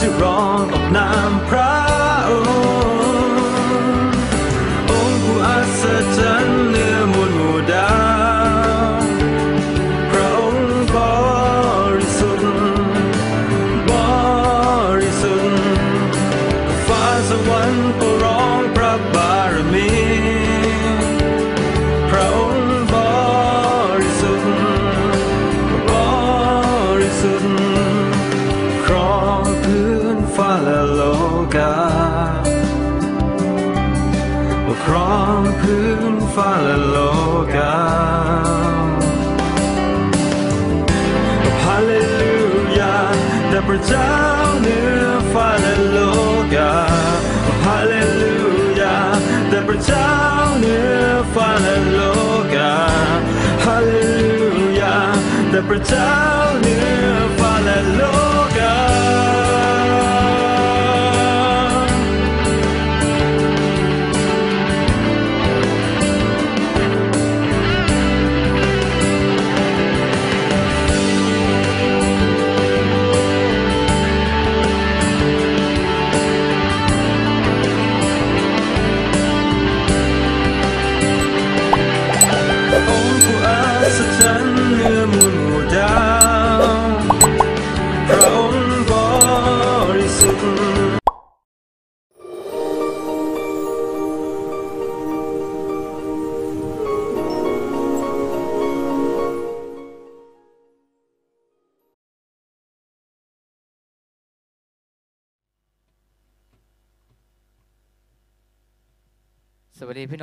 ข้าจะ แต่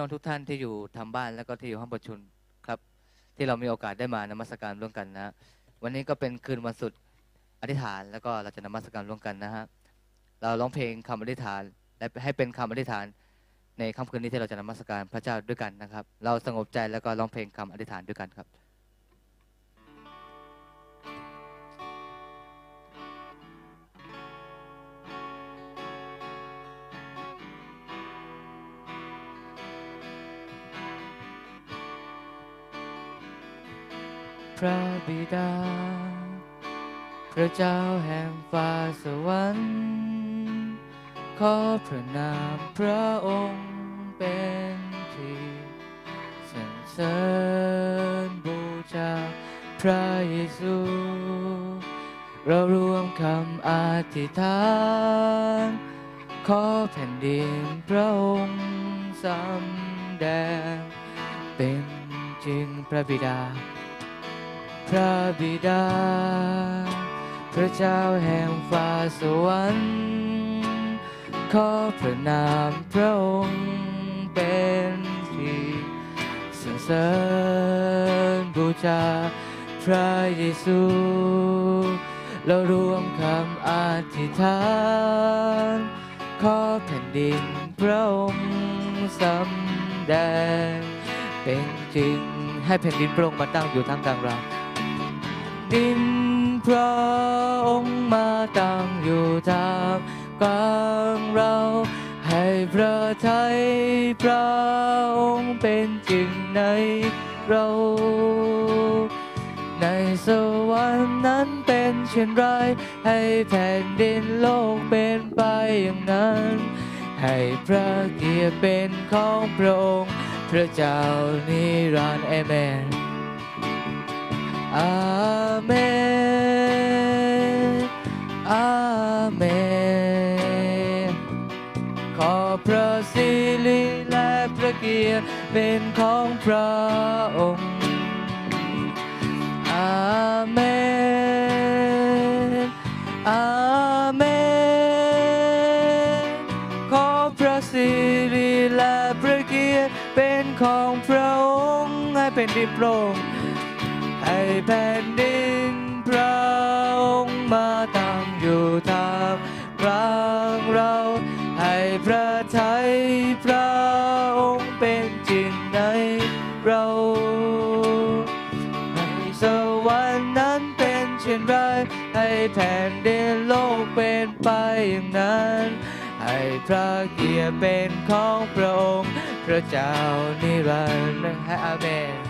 องทุกท่านที่อยู่ทาบ้านแล้วก็ที่อยู่ห้องประชุมครับ ที่เรามีโอกาสได้มานมัสการร่วมกันนะ วันนี้ก็เป็นคืนวันสุดอธิษฐานแล้วก็เราจะนมัสการร่วมกันนะฮะเราร้องเพลงคำอธิษฐาน และให้เป็นคำอธิษฐาน ในค่ำคืนนี้ที่เราจะนมัสการพระเจ้าด้วยกันนะครับ เราสงบใจแล้วก็ร้องเพลงคำอธิษฐานด้วยกันครับ พระบิดา พระเจ้าแห่งฟ้าสวรรค์ ขอพระนามพระองค์เป็นที่สรรเสริญบูชาพระเยซู เรารวมคำอธิษฐาน ขอแผ่นดินพระองค์สำแดง เป็นจริงพระบิดา พระบิดา พระเจ้าแห่งฟ้าสวรรค์ ขอพระนามพระองค์เป็นที่สรรเสริญบูชาพระเยซูเรารวมคำอธิษฐาน ขอแผ่นดินพระองค์สำแดงเป็นจริงให้แผ่นดินพระองค์มาตั้งอยู่ท่ามกลางเรา ดินพระองค์มาตั้งอยู่ทามกลางเรา ให้พระทัยพระองค์เป็นจริงในเรา ในสวรรค์นั้นเป็นเช่นไร ให้แผ่นดินโลกเป็นไปอย่างนั้น ให้พระเกียรติเป็นของพระองค์ พระเจ้านิรันดร์อาเมน อาเมนอาเมนขอพระสิริและพระเกียรติเป็นของพระองค์อาเมนอาเมนขอพระสิริและพระเกียรติเป็นของพระองค์ให้เป็นดินโปร่ง แผ่นดินพระองค์มาตั้งอยู่ทามกลางเรา ให้พระทัยพระองค์เป็นจริงในเราในสวรรค์นั้นเป็นเช่นไร ให้แผ่นดินโลกเป็นไปอย่างนั้นให้พระเกียรติเป็นของพระองค์ พระเจ้านิรันดร์ให้อาเมน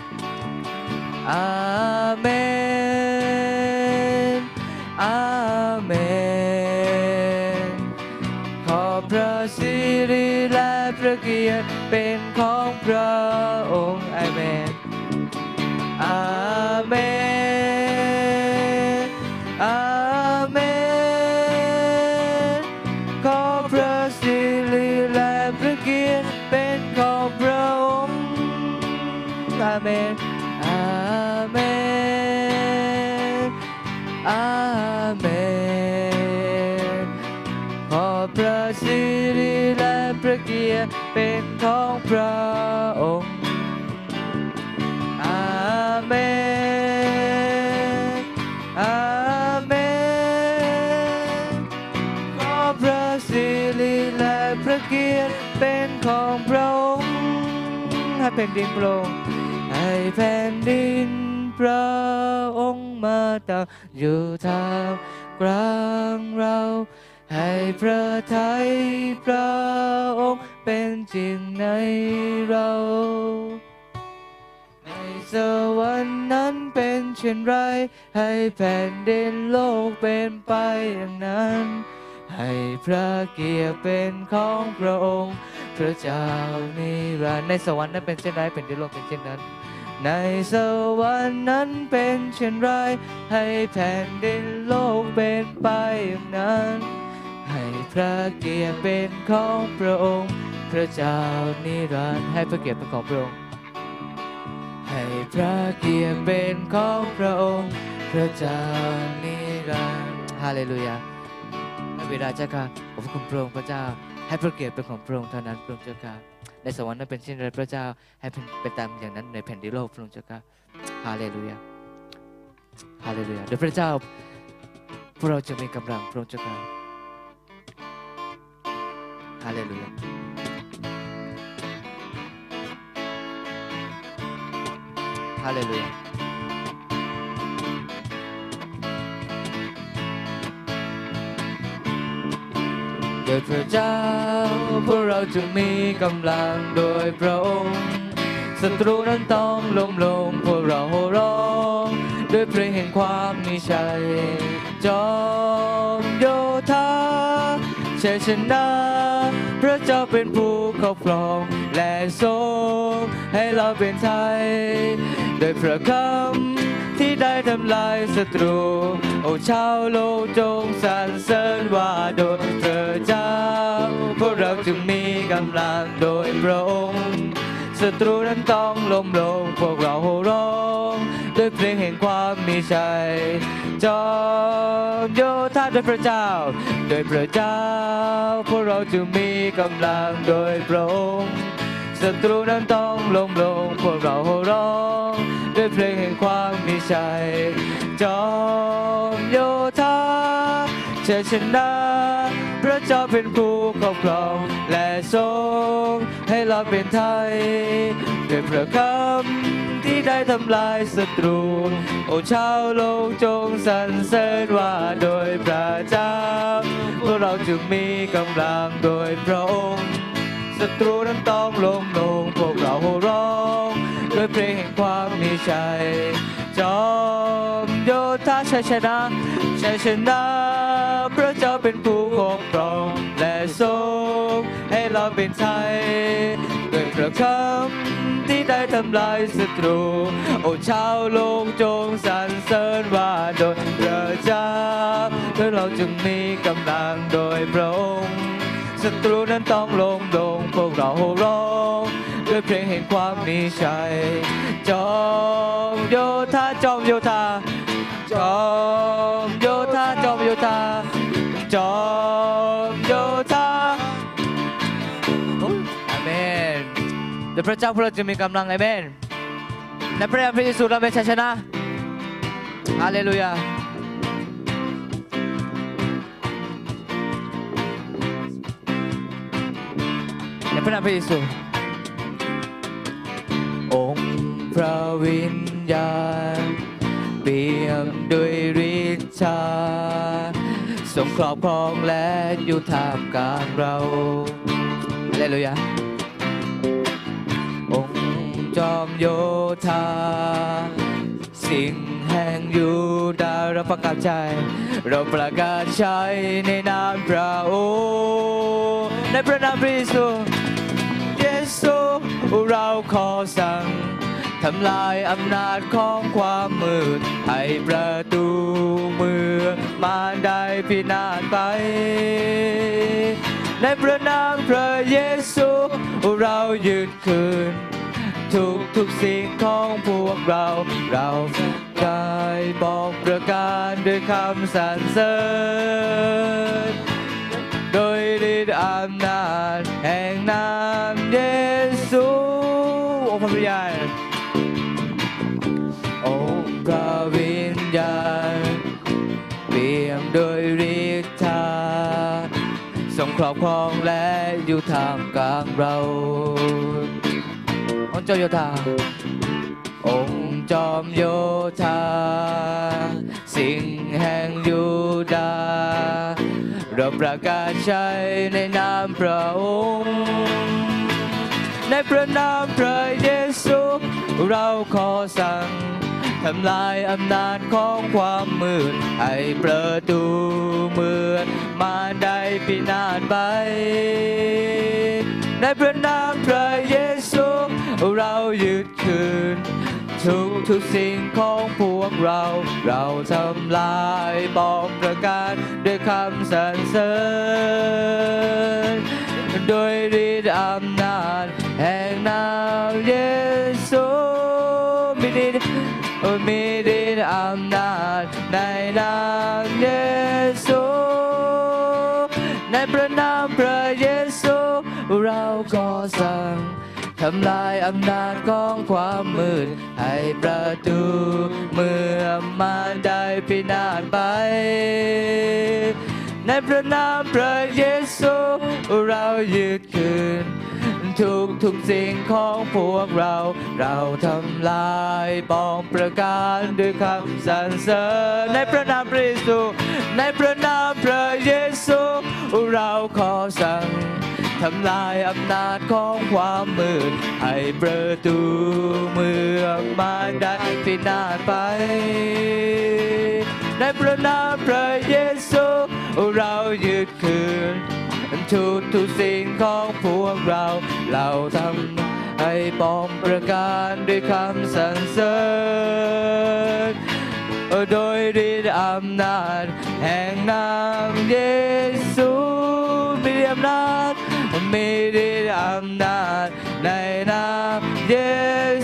Amen Amen ขอพระสิริและพระเกียรติเป็นของพระองค์อา เกลียดเป็นของพระองค์ให้แผ่นดินพระองให้แผ่นดินพระองค์มาตั้งอยู่ทางกลางเรา ให้พระทัยพระองค์เป็นจริงในเรา ในสวรรค์นั้นเป็นเช่นไร ให้แผ่นดินโลกเป็นไปอย่างนั้น ให้พระเกียรติเป็นของพระองค์ พระเจ้านิรันดร์ในสวรรค์นั้นเป็นเช่นไรแผ่นดินโลกเป็นเช่นนั้น ในสวรรค์นั้นเป็นเช่นไร ให้แผ่นดินโลกเป็นไปอย่างนั้น ให้พระเกียรติเป็นของพระองค์ พระเจ้านิรันดร์ให้พระเกียรติเป็นของพระองค์ให้พระเกียรติเป็นของพระองค์ พระเจ้านิรันดร์ฮาเลลูยา บิดาเจ้าค่ะขอบคุณพระองค์พระเจ้า ให้พระเกียรติเป็นของพระองค์เท่านั้นพระองค์เจ้าค่ะในสวรรค์นั้นเป็นเช่นไรพระเจ้า ให้เป็นไปตามอย่างนั้นในแผ่นดินโลกพระองค์เจ้าค่ะฮาเลลูยาฮาเลลูยาโดยพระเจ้าพวกเราจะมีกำลังพระองค์เจ้าค่ะฮาเลลูยาฮาเลลูยา โดยพระเจ้า พวกเราจะมีกำลังโดยพระองค์ศัตรูนั้นต้องล้มลงพวกเราร้องด้วยเพลงแห่งความมีชัย จอมโยธาชัยชนะ พระเจ้าเป็นผู้ครอบครอง และทรงให้เราเป็นไทยโดยพระคำ ที่ได้ทำลายศัตรู โอ้ชาวโลกจงสรรเสริญว่าโดยพระเจ้า พวกเราจึงมีกำลังโดยพระองค์ศัตรูนั้นต้องล้มลง พวกเราร้องด้วยเพลงแห่งความมีชัยจอมโยธาโดยพระเจ้า โดยพระเจ้า พวกเราจึงมีกำลังโดยพระองค์ศัตรูนั้นต้องล้มลง พวกเราร้อง ด้วยเพลงแห่งความมีชัย จอมโยธาชัยชนะพระเจ้าเป็นผู้ครอบครอง และทรงให้เราเป็นไทยด้วยพระคำที่ได้ทำลายศัตรู โอ้ชาวโลกจงสรรเสริญว่าโดยพระเจ้าพวกเราจึงมีกำลังโดยพระองค์ศัตรูนั้นต้องล้มลงพวกเราร้อง ด้วยเพลงแห่งความมีชัยจอมโยธาชัยชนะชัยชนะพระเจ้าเป็นผู้ครอบครองและทรงให้เราเป็นไทยด้วยพระคำที่ได้ทำลายศัตรู โอ้ชาวโลกจงสรรเสริญว่าโดยพระเจ้าเพื่อเราจึงมีกำลังโดยพระองค์ศัตรูนั้นต้องลงลงพวกเราร้อง ด้วยเพลงแห่งความมีชัย จอมโยธาจอมโยธา จอมโยธาจอมโยธา จอมโยธาอาเมนเดี๋ยวพระเจ้าพราจะมีกำลังอาเมนในพระนามพระเยซูเราเป็นชัยชนะฮาเลลูยาในพระนามพระเยซู องค์พระวิญญาณ เปี่ยมด้วยฤทธาทรงครอบครองและอยู่ท่ามกลางเราเลลูยาองค์จอมโยธาสิ่งแห่งยูดาเราประกาศใจ เราประกาศใช้ในนามพระองค์ในพระนามพระเยซู เยซูเราขอสั่งทำลายอำนาจของความมืด ให้ประตูมือมาได้พินาศไป ในพระนามพระเยซู เรายืดคืน ทุกทุกสิ่งของพวกเรา เราได้บอกประกาศด้วยคำสรรเสริญ ทธิ์อำนาจแห่งนามเยซูองค์พระวิญญาณองค์พระวิญญาณเปี่ยมโดยฤทธาทรงครอบครองและอยู่ท่ามกลางเราองค์เจ้าโยธาองค์จอมโยธาสิ่งแห่งยูดา เราประกาศใช้ในนามพระองค์ ในพระนามพระเยซู เราขอสั่งทำลายอำนาจของความมืด ให้ประตูเมืองมาได้พินาศไป ในพระนามพระเยซู เรายึดคืน ทุกทุกสิ่งของพวกเรา เราทำลายปองประการด้วยคำสรรเสริญโดยฤทธิ์อำนาจแห่งนามเยซูมีฤทธิ์มีฤทธิ์อำนาจในนามเยซูในพระนามพระเยซูเราก็สั่งทำลายอำนาจของความมืด ให้ประตูเมื่อมาได้พินาศไป ในพระนามพระเยซูเรายืดคืนทุกทุกสิ่งของพวกเรา เราทำลายปองประการด้วยคำสรรเสริญในพระนามพระเยซู ในพระนามพระเยซู เราขอสั่ง ทำลายอำนาจของความมืด ให้ประตูเมืองมารได้พินาศไป ในพระนามพระเยซูเรายืดคืนทุกทุกสิ่งของพวกเรา เราทำให้ปลอมประการด้วยคำสรรเสริญโดยฤทธิ์อำนาจแห่งนามเยซูมีอำนาจ มีฤทธิ์อำนาจในนามเย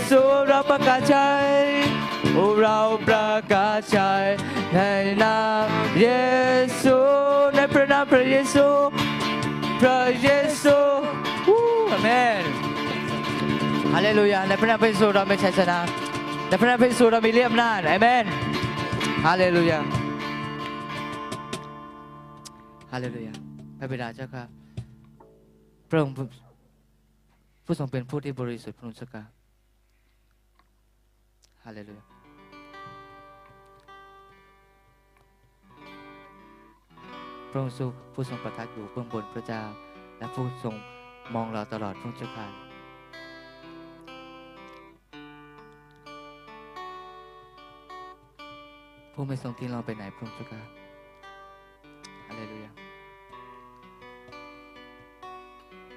ซูเราประกาศใช้เราประกาศใช้ในนามเยซูในพระนามพระเยซูพระเยซูวู้อาเมนฮาเลลูยาในพระนามพระเยซูเราไม่ชัยชนะในพระนามพระเยซูเรามีเลี่ยมนาจอาเมนฮาเลลูยาฮาเลลูยาพระบิดาเจ้าค่ะพ ระองค์ผู้ทรงเป็นผู้ที่บริสุทธิ์พระองค์เจ้าฮาเลลูยาพระองค์ทรงผู้ทรงประทับอยู่เบื้องบนพระเจ้า และผู้ทรงมองเราตลอดพระองค์เจ้าค่ะผู้ไม่ทรงทิ้งเราไปไหนพระองค์เจ้าค่ะฮาเลลูยา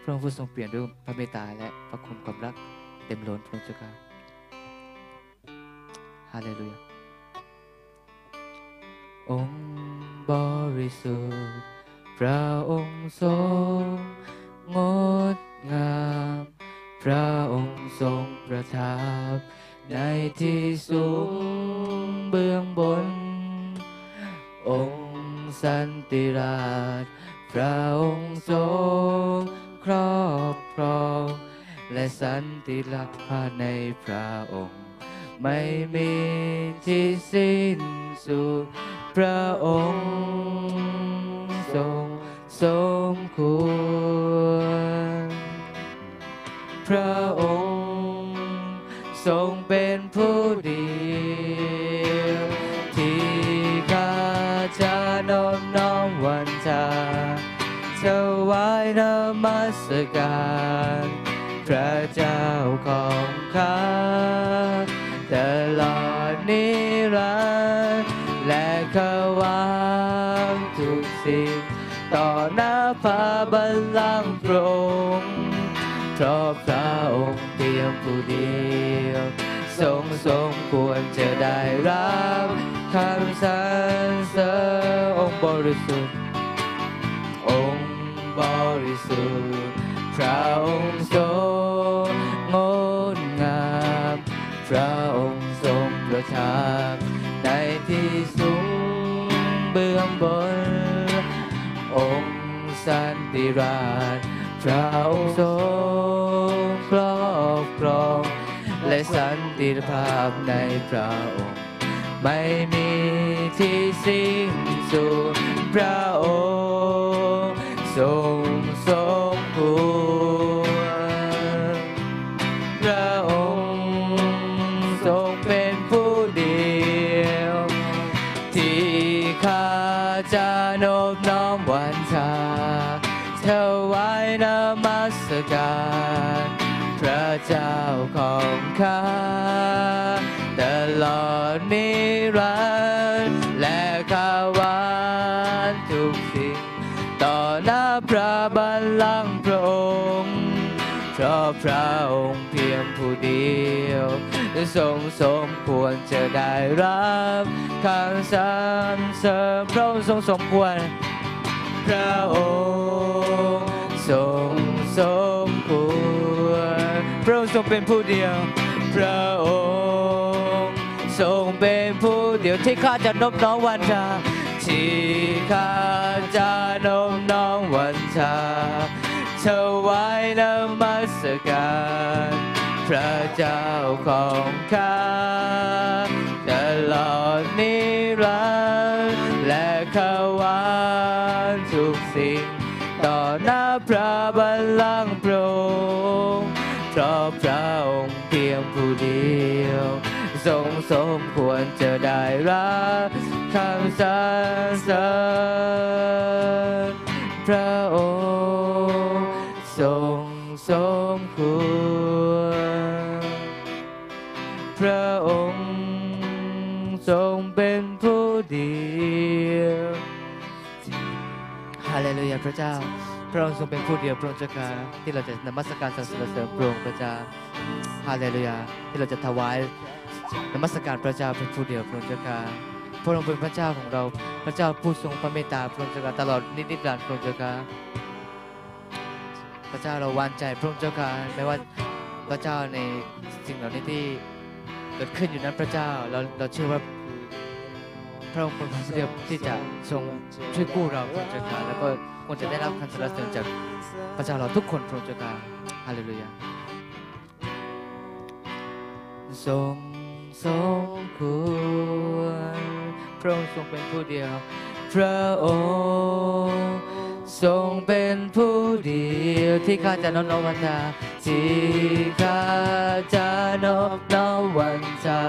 ระองค์ผู้ทรงเปลี่ยนด้วยพระเมตตาและพระคุณความรักเต็มล้นพระองค์เจ้าค่ะฮาเลลูยาองค์บริสุทธิ์พระองค์ทรงงดงาม พระองค์ทรงประทับ ในที่สูงเบื้องบน องค์สันติราช พระองค์ทรง ครอบครอง และสันติลักษณ์ในพระองค์ ไม่มีที่สิ้นสุดพระองค์ทรงสมควรพระ สการ พระเจ้าของข้าตลอดนิรันดร์และขวางทุกสิ่ง ต่อหน้าพระบัลลังก์พระองค์เพราะพระองค์เพียงผู้เดียวทรงสมควรจะได้รับคำสรรเสริญองค์บริสุทธิ์ สุทธิ์พระองค์ทรงงดงามพระองค์ทรงประทับในที่สูงเบื้องบน องค์สันติราชพระองค์ทรงครอบครอง และสันติภาพในพระองค์ ไม่มีที่สิ้นสุดพระองค์ทรง ส ทรงสมควรจะได้รับคำสรรเสริญพระองค์ทรงสมควร พระองค์ทรงสมควร พระองค์ทรงเป็นผู้เดียว พระองค์ทรงเป็นผู้เดียวที่ข้าจะนบน้อมวันชาที่ข้าจะนบน้อมวันชาถวายนมัสการ พระเจ้าของข้าตลอดนิรันดร์และขวานทุกสิ่ง ต่อหน้าพระบัลลังก์พระองค์เพราะพระองค์เพียงผู้เดียวทรงสมควรจะได้รับคำสรรเสริญพระองค์ทรงสมควร พระองค์ ทรงเป็นผู้เดียวฮาเลลูยาพระเจ้า พระองค์ทรงเป็นผู้เดียวพระองค์เจ้าค่ะที่เราจะนมัสการสรรเสริญพระองค์พระเจ้าฮาเลลูยาที่เราจะถวายนมัสการพระเจ้าเป็นผู้เดียวพระองค์เจ้าค่ะพระองค์เป็นพระเจ้าของเรา พระเจ้าผู้ทรงพระเมตตาพระองค์เจ้าค่ะตลอดนิดนิรันดร์พระองค์เจ้าค่ะพระเจ้าเราวางใจพระองค์เจ้าค่ะไม่ว่าพระเจ้าในสิ่งเหล่านี้ที่ เกิดขึ้นอยู่นั้นพระเจ้าเราเราเชื่อว่าพระองค์เป็นผู้เดียวที่จะทรงช่วยกู้เราพระเจ้าค่ะแล้วก็ควรจะได้รับคำสรรเสริญจากพระเจ้าเราทุกคนพระเจ้าค่ะฮาเลลูยาทรงสมควรพระองค์ทรงเป็นผู้เดียว พระองค์ ทรงเป็นผู้เดียวที่ข้าจะน้อมน้อมวันชาที่ข้าจะน้อมน้อมวันชา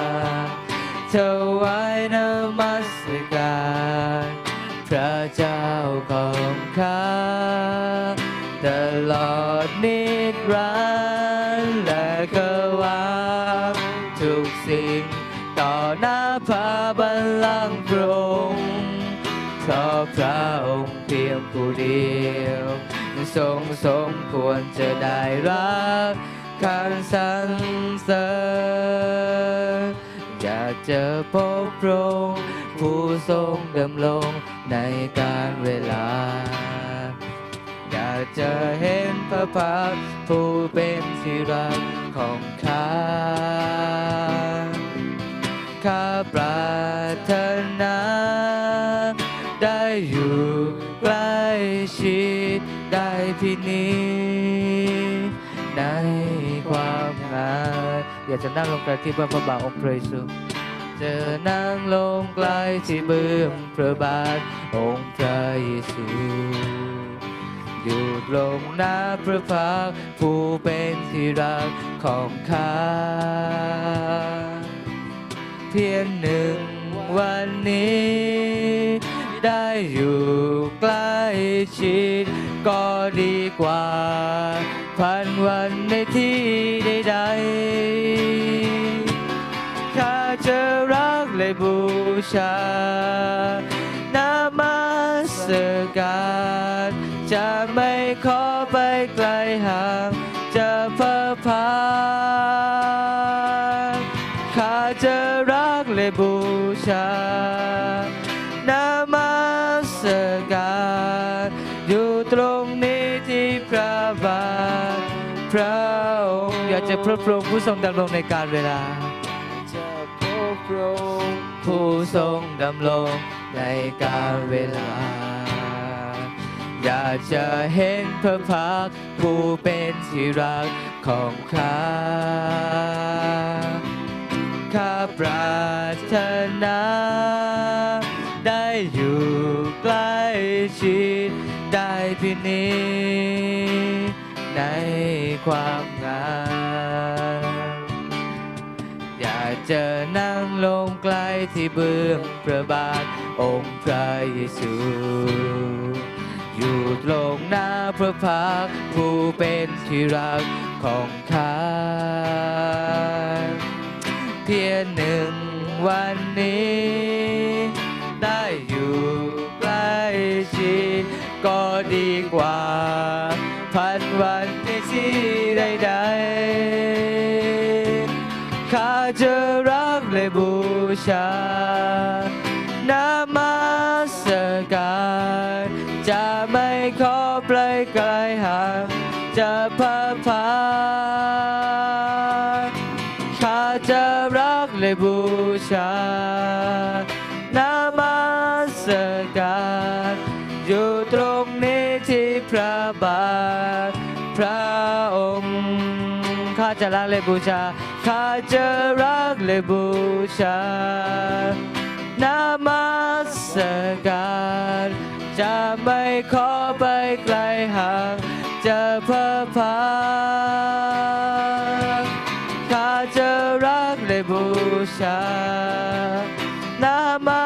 ถวายนมัสการพระเจ้าของข้าตลอดนี้ ยงผู้เดียวทรงสมควรจะได้รับการสรรเสริญอยากจะพบพระองค์ผู้ทรงดำรงในการเวลา อยากจะเห็นพระพักผู้เป็นที่รักของข้าข้าปรารถนา ได้พินิจในความงามอยากจะนั่งลงกลางที่เบื้องพระบาทองค์พระเยซูจะนั่งลงใกล้ที่เบื้องพระบาทองค์พระเยซูหยุดลงหน้าพระพักผู้เป็นที่รักของข้าเพียงหนึ่งวันนี้ ได้อยู่ใกล้ชิด ก็ดีกว่าผ่านวันในที่ใดๆข้าจะรักและบูชา นามัสการ จะไม่ขอไปไกลห่าง พระพระองค์ผู้ทรงดำรงในการเวลาจะพบพระองค์ผู้ทรงดำรงในการเวลา อยากจะเห็นพระพักผู้เป็นที่รักของข้า ข้าปรารถนา ได้อยู่ใกล้ชิดได้พี่นี้ ในความงามอยากจะนั่งลงใกล้ที่เบื้องพระบาทองค์พระเยซูอยู่ตรงหน้าพระพักผู้เป็นที่รักของข้าเพียงหนึ่งวันนี้ ได้อยู่ใกล้ชิดก็ดีกว่า พันวันในที่ใดๆข้าจะรักและบูชาาจะรักและบูชา ข้าจะรักและบูชา นามาสการจะไม่ขอไปไกลห่าง จะเพ้อพาข้าจะรักและบูชา นามา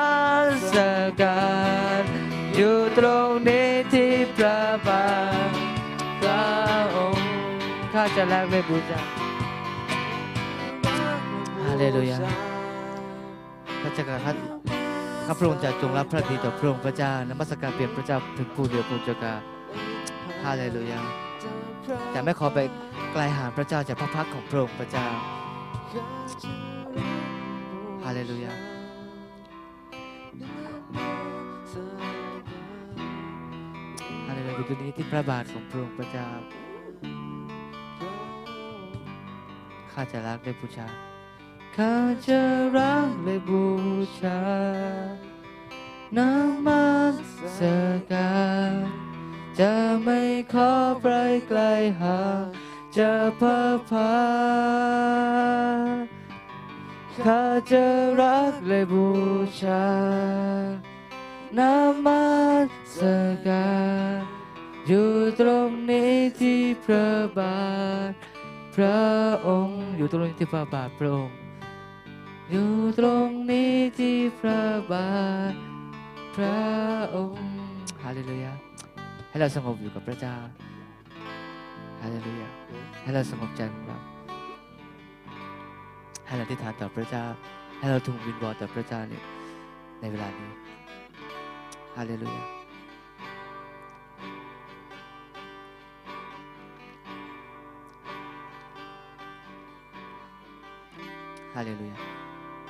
สการ ข้าจะรักและบูชาฮาเลลูยาพระเจ้าข้าข้าพระองค์จะจงรับพระดีต่อพระองค์พระเจ้านมัสการเปลี่ยนพระเจ้าถึงผู้เดียวพระเจ้าค่ะฮาเลลูยาจะไม่ขอไปไกลห่างพระเจ้าจากพระพักของพระองค์พระเจ้าฮาเลลูยาฮาเลลูยาอยู่ตรงนี้ที่พระบาทของพระองค์พระเจ้า ข้าจะรักและบูชา ข้าจะรักและบูชานามัสการจะไม่ขอไปไกลห่างจะเพ้อพาข้าจะรักและบูชานามัสการอยู่ตรงนี้ที่พระบาท ระองค์ อยู่ตรงนี้ที่พระบาทพระองค์ อยู่ตรงนี้ที่พระบาทพระองค์ฮาเลลูยาให้เราสงบอยู่กับพระเจ้าฮาเลลูยาให้เราสงบใจของเราให้เราที่ฐานต่อพระเจ้า ให้เราทูลวิงวอนต่อพระเจ้าในในเวลานี้ฮาเลลูยา ฮาเลลูยา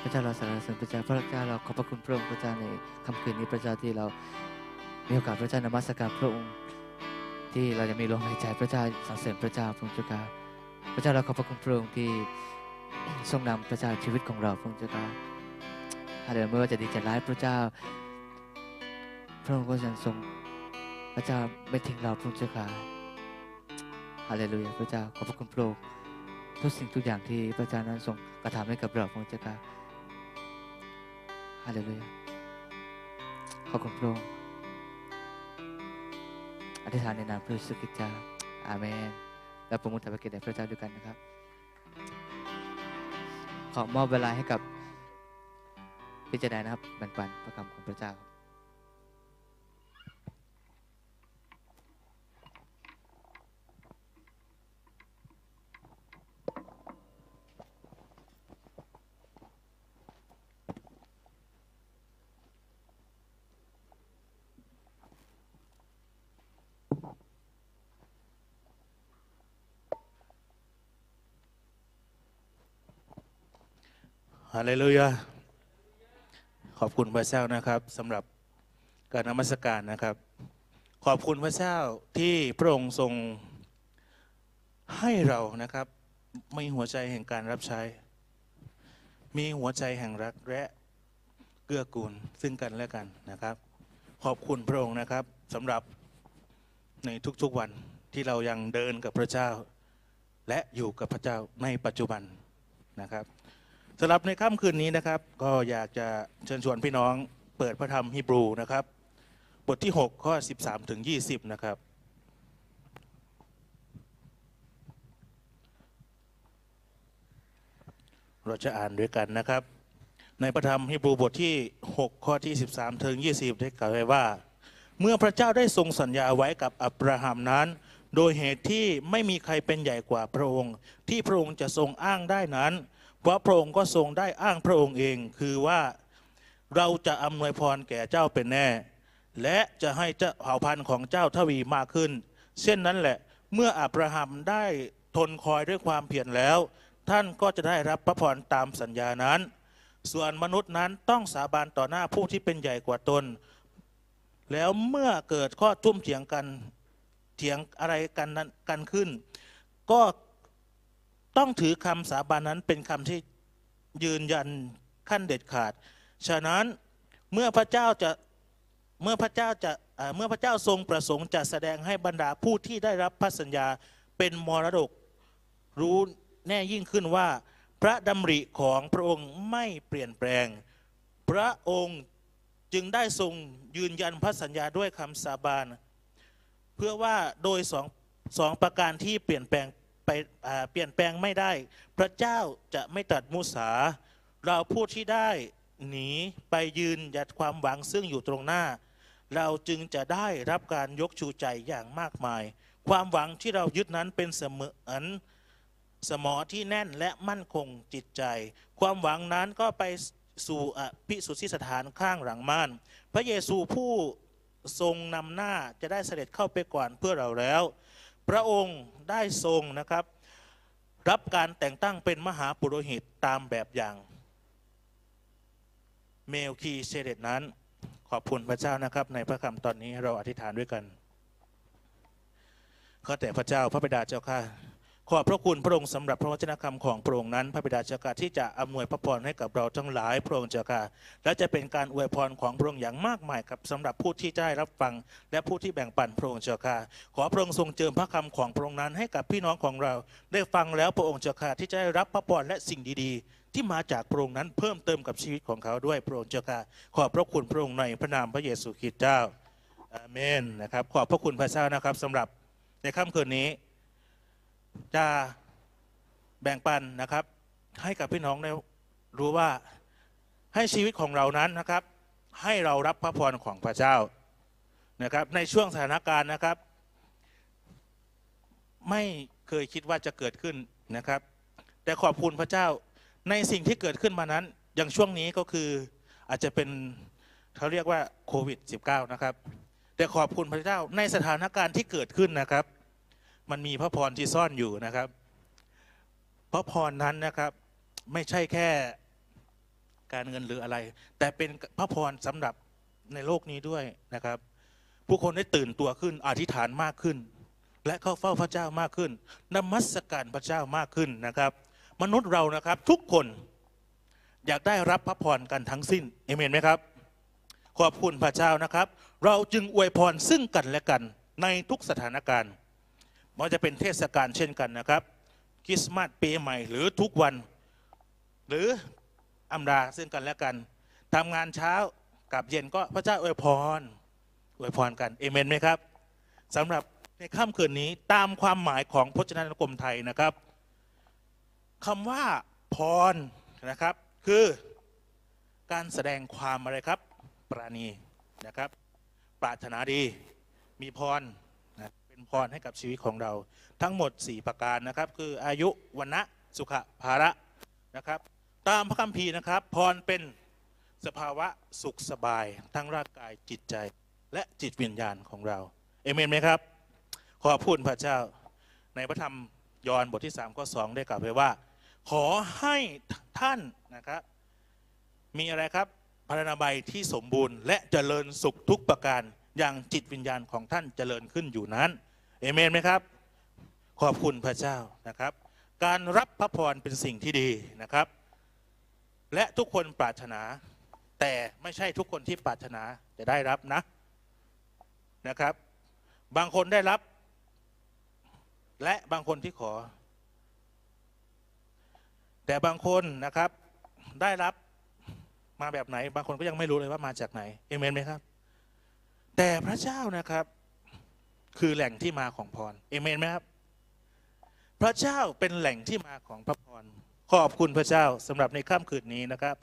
พระเจ้าเราสรรเสริญพระเจ้าพระเจ้าเราขอบพระคุณพระองค์พระเจ้าในค่ำคืนนี้พระเจ้าที่เรามีโอกาสพระเจ้านมัสการพระองค์ ที่เราจะมีลมหายใจพระเจ้าสรรเสริญพระเจ้าพระองค์เจ้าค่ะพระเจ้าเราขอบพระคุณพระองค์ที่ทรงนำพระเจ้าชีวิตของเราพระองค์เจ้าค่ะฮาเลลูยาไม่ว่าจะดีจะร้ายพระเจ้า พระองค์ก็ยังทรงพระเจ้าไม่ทิ้งเราพระองค์เจ้าค่ะฮาเลลูยาพระเจ้าขอบพระคุณพระองค์ ทุกสิ่งทุกอย่างที่พระเจ้านั้นทรงกระทำให้กับเราพระองค์เจ้าค่ะฮาเลลูยาขอบคุณพระองค์อธิษฐานในนามพระเยซูคริสต์เจ้าอาเมน และประมุขถวายเกียรติแด่พระเจ้าด้วยกันนะครับ ขอมอบเวลาให้กับพิจารณานะครับแบ่งปันพระคำของพระเจ้า ฮาเลลูยาขอบคุณพระเจ้านะครับสำหรับการนมัสการนะครับ ขอบคุณพระเจ้าที่พระองค์ทรงให้เรานะครับมีหัวใจแห่งการรับใช้ มีหัวใจแห่งรักและเกื้อกูลซึ่งกันและกันนะครับ ขอบคุณพระองค์นะครับสำหรับในทุกๆวันที่เรายังเดินกับพระเจ้า และอยู่กับพระเจ้าในปัจจุบันนะครับ สำหรับในค่ำคืนนี้นะครับ ก็อยากจะเชิญชวนพี่น้องเปิดพระธรรมฮีบรูนะครับ บทที่ 6 ข้อ 13 ถึง 20 นะครับ เราจะอ่านด้วยกันนะครับ ในพระธรรมฮีบรูบทที่ 6 ข้อที่ 13 ถึง 20 ได้กล่าวไว้ว่า เมื่อพระเจ้าได้ทรงสัญญาไว้กับอับราฮัมนั้นโดยเหตุที่ไม่มีใครเป็นใหญ่กว่าพระองค์ ที่พระองค์จะทรงอ้างได้นั้น พราะพระองค์ก็ทรงได้อ้างพระองค์เองคือว่าเราจะอำนวยพรแก่เจ้าเป็นแน่ และจะให้เจ้าเผ่าพันธุ์ของเจ้าทวีมากขึ้น เช่นนั้นแหละเมื่ออับราฮัมได้ทนคอยด้วยความเพียรแล้ว ท่านก็จะได้รับพระพรตามสัญญานั้น ส่วนมนุษย์นั้นต้องสาบานต่อหน้าผู้ที่เป็นใหญ่กว่าตน แล้วเมื่อเกิดข้อทุ่มเถียงกันเถียงอะไรกันนั้นกันขึ้น ก็ ต้องถือคำสาบานนั้นเป็นคำที่ยืนยันขั้นเด็ดขาด ฉะนั้นเมื่อพระเจ้าจะเมื่อพระเจ้าจะเมื่อพระเจ้าทรงประสงค์จะแสดงให้บรรดาผู้ที่ได้รับพระสัญญาเป็นมรดก รู้แน่ยิ่งขึ้นว่า พระดำริของพระองค์ไม่เปลี่ยนแปลง พระองค์จึงได้ทรงยืนยันพระสัญญาด้วยคำสาบาน เพื่อว่าโดยสองสองประการที่เปลี่ยนแปลง ไปเปลี่ยนแปลงไม่ได้ พระเจ้าจะไม่ตรัดมุสา เราผู้ที่ได้หนีไปยืนหยัดความหวังซึ่งอยู่ตรงหน้า เราจึงจะได้รับการยกชูใจอย่างมากมาย ความหวังที่เรายึดนั้นเป็นเสมือนสมอที่แน่นและมั่นคงจิตใจ ความหวังนั้นก็ไปสู่อภิสุทธิสถานข้างหลังม่าน พระเยซูผู้ทรงนำหน้าจะได้เสด็จเข้าไปก่อนเพื่อเราแล้ว พระองค์ได้ทรงนะครับ รับการแต่งตั้งเป็นมหาปุโรหิตตามแบบอย่าง เมลคีเซเดตนั้น ขอบคุณพระเจ้านะครับ ในพระคำตอนนี้เราอธิษฐานด้วยกันข้าแต่พระเจ้าพระบิดาเจ้าข้า ขอบพระคุณพระองค์สำหรับพระวจนะคำของพระองค์นั้น พระบิดาเจ้าข้าที่จะอำนวยพระพรให้กับเราทั้งหลายพระองค์เจ้าข้าและจะเป็นการอวยพรของพระองค์อย่างมากมายกับสำหรับผู้ที่ได้รับฟัง และผู้ที่แบ่งปันพระองค์เจ้าข้าขอพระองค์ทรงเจิมพระคำของพระองค์นั้นให้กับพี่น้องของเรา ได้ฟังแล้วพระองค์เจ้าข้าที่จะได้รับพระพรและสิ่งดีๆ ที่มาจากพระองค์นั้นเพิ่มเติมกับชีวิตของเขาด้วยพระองค์เจ้าข้าขอบพระคุณพระองค์ในพระนามพระเยซูคริสต์เจ้าอาเมนนะครับขอบพระคุณพระเจ้านะครับสำหรับในค่ำคืนนี้ จะแบ่งปันนะครับ ให้กับพี่น้องได้รู้ว่าให้ชีวิตของเรานั้นนะครับ ให้เรารับพระพรของพระเจ้านะครับ ในช่วงสถานการณ์นะครับ ไม่เคยคิดว่าจะเกิดขึ้นนะครับ แต่ขอบคุณพระเจ้าในสิ่งที่เกิดขึ้นมานั้น อย่างช่วงนี้ก็คืออาจจะเป็นเขาเรียกว่าโควิด -19 นะครับ แต่ขอบคุณพระเจ้าในสถานการณ์ที่เกิดขึ้นนะครับ มันมีพระพรที่ซ่อนอยู่นะครับ พระพรนั้นนะครับ ไม่ใช่แค่การเงินหรืออะไร แต่เป็นพระพรสำหรับในโลกนี้ด้วยนะครับ ผู้คนได้ตื่นตัวขึ้นอธิษฐานมากขึ้น และเข้าเฝ้าพระเจ้ามากขึ้นนมัสการพระเจ้ามากขึ้นนะครับ มนุษย์เรานะครับทุกคนอยากได้รับพระพรกันทั้งสิ้นเอเมนไหมครับ ขอบคุณพระเจ้านะครับ เราจึงอวยพรซึ่งกันและกันในทุกสถานการณ์ ม่ว่าจะเป็นเทศกาลเช่นกันนะครับคริสต์มาสปีใหม่หรือทุกวัน หรืออำลาซึ่งกันและกันทำงานเช้ากับเย็นก็พระเจ้าอวยพรอวยพรกันเอเมนไหมครับสำหรับในค่ำคืนนี้ตามความหมายของพจนานุกรมไทยนะครับคำว่าพรนะครับ คือการแสดงความอะไรครับ ปราณีนะครับ ปรารถนาดี มีพร เป็นพรให้กับชีวิตของเรา ทั้งหมด 4 ประการนะครับ คืออายุวันะสุขภาระนะครับ ตามพระคัมภีร์นะครับ พรเป็นสภาวะสุขสบาย ทั้งร่างกายจิตใจ และจิตวิญญาณของเราเอเมนไหมครับ ขอพูดพระเจ้า ในพระธรรมยอห์นบทที่3ข้อ2ได้กล่าวไว้ว่า ขอให้ท่านนะครับ มีอะไรครับพระนามัยที่สมบูรณ์และเจริญสุขทุกประการอย่างจิตวิญญาณของท่านเจริญขึ้นอยู่นั้น เอเมนไหมครับ ขอบคุณพระเจ้านะครับ การรับพระพรเป็นสิ่งที่ดีนะครับ และทุกคนปรารถนา แต่ไม่ใช่ทุกคนที่ปรารถนาจะได้รับนะนะครับ บางคนได้รับ และบางคนที่ขอ แต่บางคนนะครับได้รับมาแบบไหน บางคนก็ยังไม่รู้เลยว่ามาจากไหนเอเมนไหมครับ แต่พระเจ้านะครับ คือแหล่งที่มาของพรเอเมนไหมครับ พระเจ้าเป็นแหล่งที่มาของพระพรขอบคุณพระเจ้าสำหรับในค่ำคืนนี้นะครับ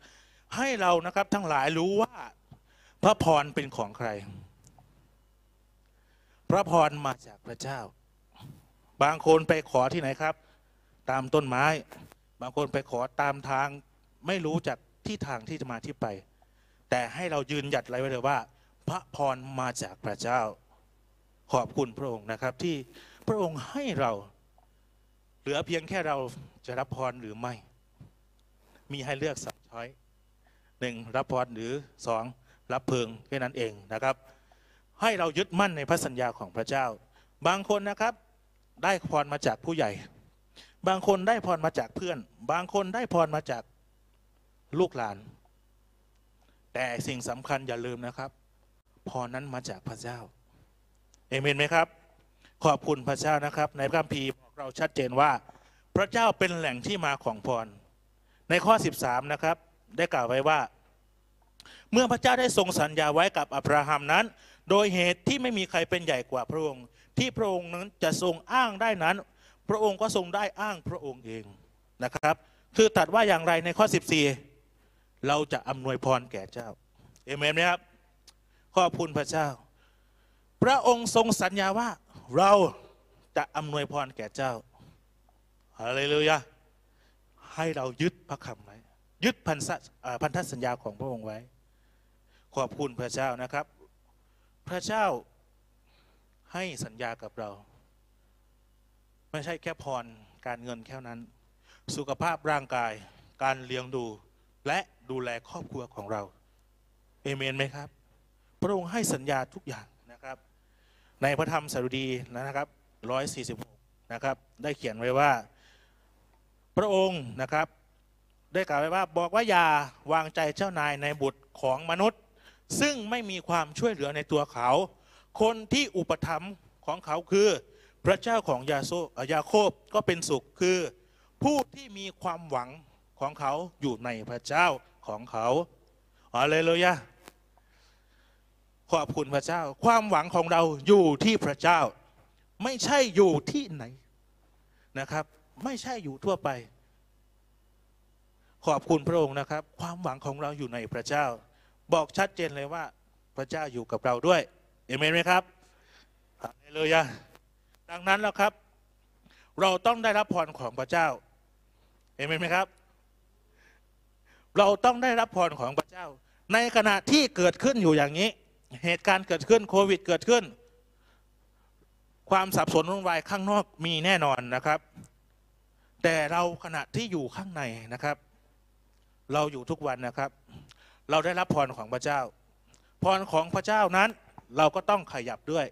ให้เรานะครับทั้งหลายรู้ว่า พระพรเป็นของใคร พระพรมาจากพระเจ้า บางคนไปขอที่ไหนครับ ตามต้นไม้ บางคนไปขอตามทางไม่รู้จักที่ทางที่จะมาที่ไป แต่ให้เรายืนหยัดอะไรไว้เลยว่า พระพรมาจากพระเจ้า ขอบคุณพระองค์นะครับ ที่พระองค์ให้เรา เหลือเพียงแค่เราจะรับพรหรือไม่ มีให้เลือกสองช้อยหนึ่งรับพรหรือสองรับเพิงแค่นั้นเองนะครับ ให้เรายึดมั่นในพระสัญญาของพระเจ้า บางคนนะครับ ได้พรมาจากผู้ใหญ่ บางคนได้พรมาจากเพื่อน บางคนได้พรมาจากลูกหลาน แต่สิ่งสำคัญอย่าลืมนะครับ พรนั้นมาจากพระเจ้า เอเมนไหมครับ ขอบคุณพระเจ้านะครับ ในพระคัมภีร์บอกเราชัดเจนว่า พระเจ้าเป็นแหล่งที่มาของพร ในข้อ 13 นะครับ ได้กล่าวไว้ว่า เมื่อพระเจ้าได้ทรงสัญญาไว้กับอับราฮัมนั้น โดยเหตุที่ไม่มีใครเป็นใหญ่กว่าพระองค์ ที่พระองค์นั้นจะทรงอ้างได้นั้น พระองค์ก็ทรงได้อ้างพระองค์เองนะครับ คือตัดว่าอย่างไรในข้อ 14 เราจะอำนวยพรแก่เจ้าเอเมนไหมครับขอบคุณพระเจ้า พระองค์ทรงสัญญาว่าเราจะอำนวยพรแก่เจ้าอะไรเลยยะให้เรายึดพระคำไว้ ยึดพันธพันธสัญญาของพระองค์ไว้ ขอบคุณพระเจ้านะครับ พระเจ้าให้สัญญากับเรา ไม่ใช่แค่พรการเงินแค่นั้น สุขภาพร่างกายการเลี้ยงดูและดูแลครอบครัวของเราเอเมนไหมครับ พระองค์ให้สัญญาทุกอย่าง ในพระธรรมสดุดีนะครับ 146 นะครับ ได้เขียนไว้ว่า พระองค์นะครับ ได้กล่าวไว้ว่าบอกว่าอย่าวางใจเจ้านายในบุตรของมนุษย์ ซึ่งไม่มีความช่วยเหลือในตัวเขา คนที่อุปถัมภ์ของเขาคือ พระเจ้าของยาโซยาโคบก็เป็นสุขคือ ผู้ที่มีความหวังของเขาอยู่ในพระเจ้าของเขาอ๋อเลยเลยยะ ขอบคุณพระเจ้า ความหวังของเราอยู่ที่พระเจ้า ไม่ใช่อยู่ที่ไหนนะครับ ไม่ใช่อยู่ทั่วไป ขอบคุณพระองค์นะครับ ความหวังของเราอยู่ในพระเจ้า บอกชัดเจนเลยว่าพระเจ้าอยู่กับเราด้วยเอเมนไหมครับฮาเลลูยาดังนั้นแล้วครับ เราต้องได้รับพรของพระเจ้าเอเมนไหมครับ เราต้องได้รับพรของพระเจ้า ในขณะที่เกิดขึ้นอยู่อย่างนี้ เหตุการณ์เกิดขึ้นโควิดเกิดขึ้น ความสับสนวุ่นวายข้างนอกมีแน่นอนนะครับ แต่เราขณะที่อยู่ข้างในนะครับ เราอยู่ทุกวันนะครับ เราได้รับพรของพระเจ้า พรของพระเจ้านั้นเราก็ต้องขยับด้วย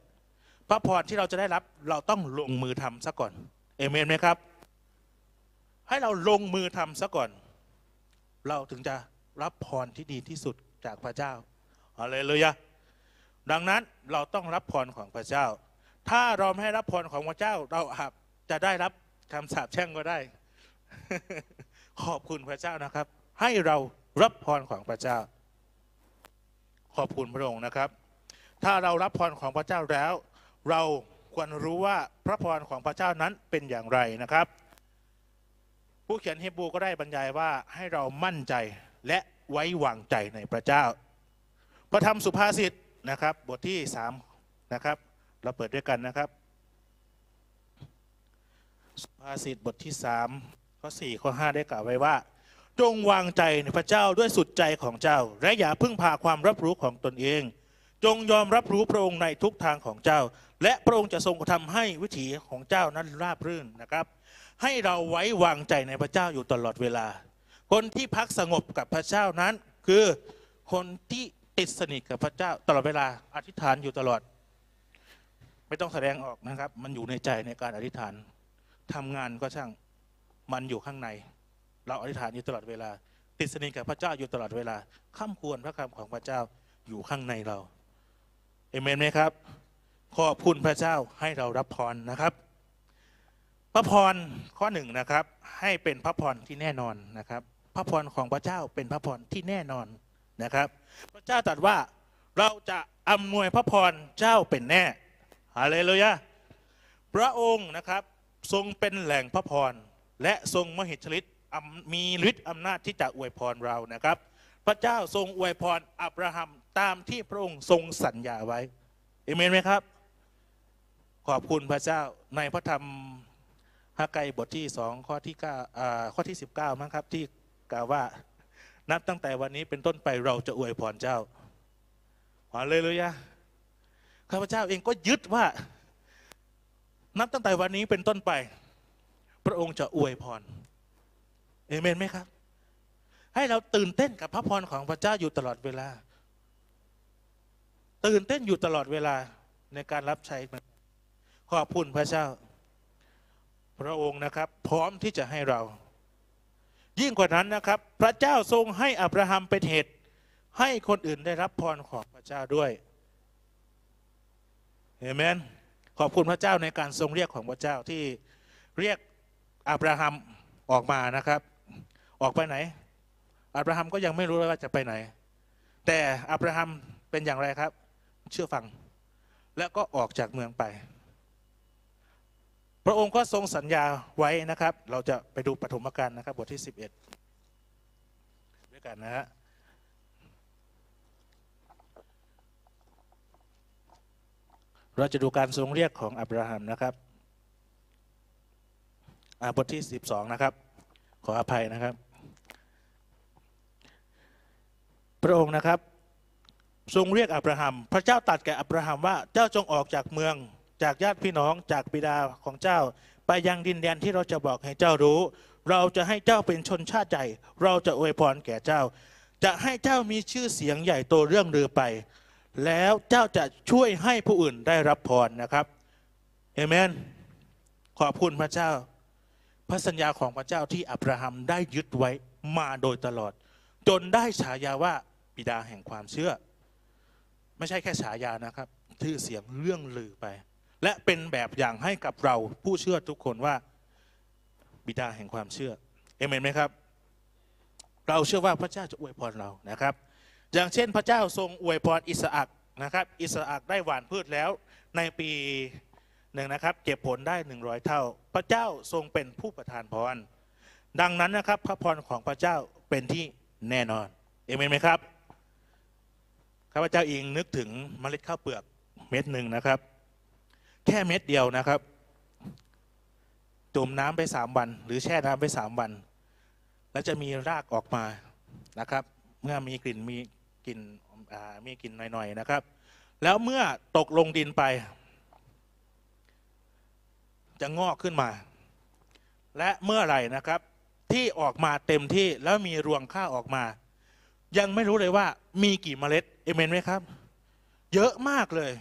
พระพรที่เราจะได้รับเราต้องลงมือทำซะก่อน เอเมนไหมครับ ให้เราลงมือทำซะก่อน เราถึงจะรับพรที่ดีที่สุดจากพระเจ้าอะไรเลยยะ ดังนั้นเราต้องรับพรของพระเจ้า ถ้าเราไม่ให้รับพรของพระเจ้า เราอาจจะได้รับคำสาปแช่งก็ได้ ขอบคุณพระเจ้านะครับ ให้เรารับพรของพระเจ้า ขอบคุณพระองค์นะครับ ถ้าเรารับพรของพระเจ้าแล้ว เราควรรู้ว่าพระพรของพระเจ้านั้นเป็นอย่างไรนะครับ ผู้เขียนฮีบูก็ได้บรรยายว่าให้เรามั่นใจและไว้วางใจในพระเจ้า พระธรรมสุภาษิต นะครับ บทที่สามนะครับ เราเปิดด้วยกันนะครับ สุภาษิตบทที่สามข้อสี่ข้อห้าได้กล่าวไว้ว่า จงวางใจในพระเจ้าด้วยสุดใจของเจ้า และอย่าพึ่งพาความรับรู้ของตนเอง จงยอมรับรู้พระองค์ในทุกทางของเจ้า และพระองค์จะทรงทำให้วิถีของเจ้านั้นราบรื่นนะครับ ให้เราไว้วางใจในพระเจ้าอยู่ตลอดเวลา คนที่พักสงบกับพระเจ้านั้นคือคนที่ ติดสนิทกับพระเจ้าตลอดเวลาอธิษฐานอยู่ตลอด ไม่ต้องแสดงออกนะครับ มันอยู่ในใจในการอธิษฐานทำงานก็ช่างมันอยู่ข้างใน เราอธิษฐานอยู่ตลอดเวลา ติดสนิทกับพระเจ้าอยู่ตลอดเวลาข้ามควรพระคำของพระเจ้าอยู่ข้างในเราเอเมนไหมครับ ขอบคุณพระเจ้าให้เรารับพรนะครับ พระพรข้อหนึ่งนะครับ ให้เป็นพระพรที่แน่นอนนะครับ พระพรของพระเจ้าเป็นพระพรที่แน่นอน นะครับ พระเจ้าตรัสว่าเราจะอำนวยพระพรเจ้าเป็นแน่ฮาเลลูยาพระองค์นะครับทรงเป็นแหล่งพระพรและทรงมหิทธิฤทธิ์มีฤทธิ์อำนาจที่จะอวยพรเรานะครับ พระเจ้าทรงอวยพรอับราฮัมตามที่พระองค์ทรงสัญญาไว้เอเมนไหมครับ ขอบคุณพระเจ้าในพระธรรมฮากไกบทที่สองข้อที่เก้าข้อที่สิบเก้ามั้งครับที่กล่าวว่า นับตั้งแต่วันนี้เป็นต้นไปเราจะอวยพรเจ้าฮาเลลูยาข้าพเจ้าเองก็ยึดว่า นับตั้งแต่วันนี้เป็นต้นไป พระองค์จะอวยพรเอเมนไหมครับ ให้เราตื่นเต้นกับพระพรของพระเจ้าอยู่ตลอดเวลา ตื่นเต้นอยู่ตลอดเวลาในการรับใช้ขอบคุณพระเจ้า พระองค์นะครับ พร้อมที่จะให้เรา ยิ่งกว่านั้นนะครับ พระเจ้าทรงให้อับราฮัมเป็นเหตุ ให้คนอื่นได้รับพรของพระเจ้าด้วยเอเมนขอบคุณพระเจ้าในการทรงเรียกของพระเจ้าที่เรียกอับราฮัมออกมานะครับ ออกไปไหน อับราฮัมก็ยังไม่รู้เลยว่าจะไปไหน แต่อับราฮัมเป็นอย่างไรครับ เชื่อฟัง แล้วก็ออกจากเมืองไป พระองค์ก็ทรงสัญญาไว้นะครับ เราจะไปดูปฐมกาลนะครับ บทที่ 11 ด้วยกันนะฮะเราจะดูการทรงเรียกของอับราฮัมนะครับอ่าบทที่ 12 นะครับ ขออภัยนะครับ พระองค์นะครับ ทรงเรียกอับราฮัม พระเจ้าตัดแก่อับราฮัมว่าเจ้าจงออกจากเมือง จากญาติพี่น้องจากบิดาของเจ้า ไปยังดินแดนที่เราจะบอกให้เจ้ารู้ เราจะให้เจ้าเป็นชนชาติใหญ่เราจะอวยพรแก่เจ้า จะให้เจ้ามีชื่อเสียงใหญ่โตเรื่องลือไป แล้วเจ้าจะช่วยให้ผู้อื่นได้รับพรนะครับเอเมน ขอบคุณพระเจ้า พระสัญญาของพระเจ้าที่อับราฮัมได้ยึดไว้มาโดยตลอด จนได้ฉายาว่าบิดาแห่งความเชื่อ ไม่ใช่แค่ฉายานะครับชื่อเสียงเรื่องลือไป และเป็นแบบอย่างให้กับเราผู้เชื่อทุกคนว่าบิดาแห่งความเชื่อเอเมนไหมครับ เราเชื่อว่าพระเจ้าจะอวยพรเรานะครับ อย่างเช่นพระเจ้าทรงอวยพรอิสอักนะครับ อิสอักได้หว่านพืชแล้วในปีหนึ่งนะครับ เก็บผลได้หนึ่งร้อยเท่า พระเจ้าทรงเป็นผู้ประทานพร ดังนั้นนะครับ พระพรของพระเจ้าเป็นที่แน่นอนเอเมนไหมครับข้าพเจ้าเองนึกถึงเมล็ดข้าวเปลือกเม็ดหนึ่งนะครับ แค่เม็ดเดียวนะครับจุ่มน้ำไปสามวัน หรือแช่น้ำไปสามวัน แล้วจะมีรากออกมานะครับ เมื่อมีกลิ่นมีกลิ่นมีกลิ่นหน่อยๆนะครับ แล้วเมื่อตกลงดินไป จะงอกขึ้นมา และเมื่อไหร่นะครับ ที่ออกมาเต็มที่แล้วมีรวงข้าวออกมา ยังไม่รู้เลยว่ามีกี่เมล็ดเอเมนไหมครับ เยอะมากเลย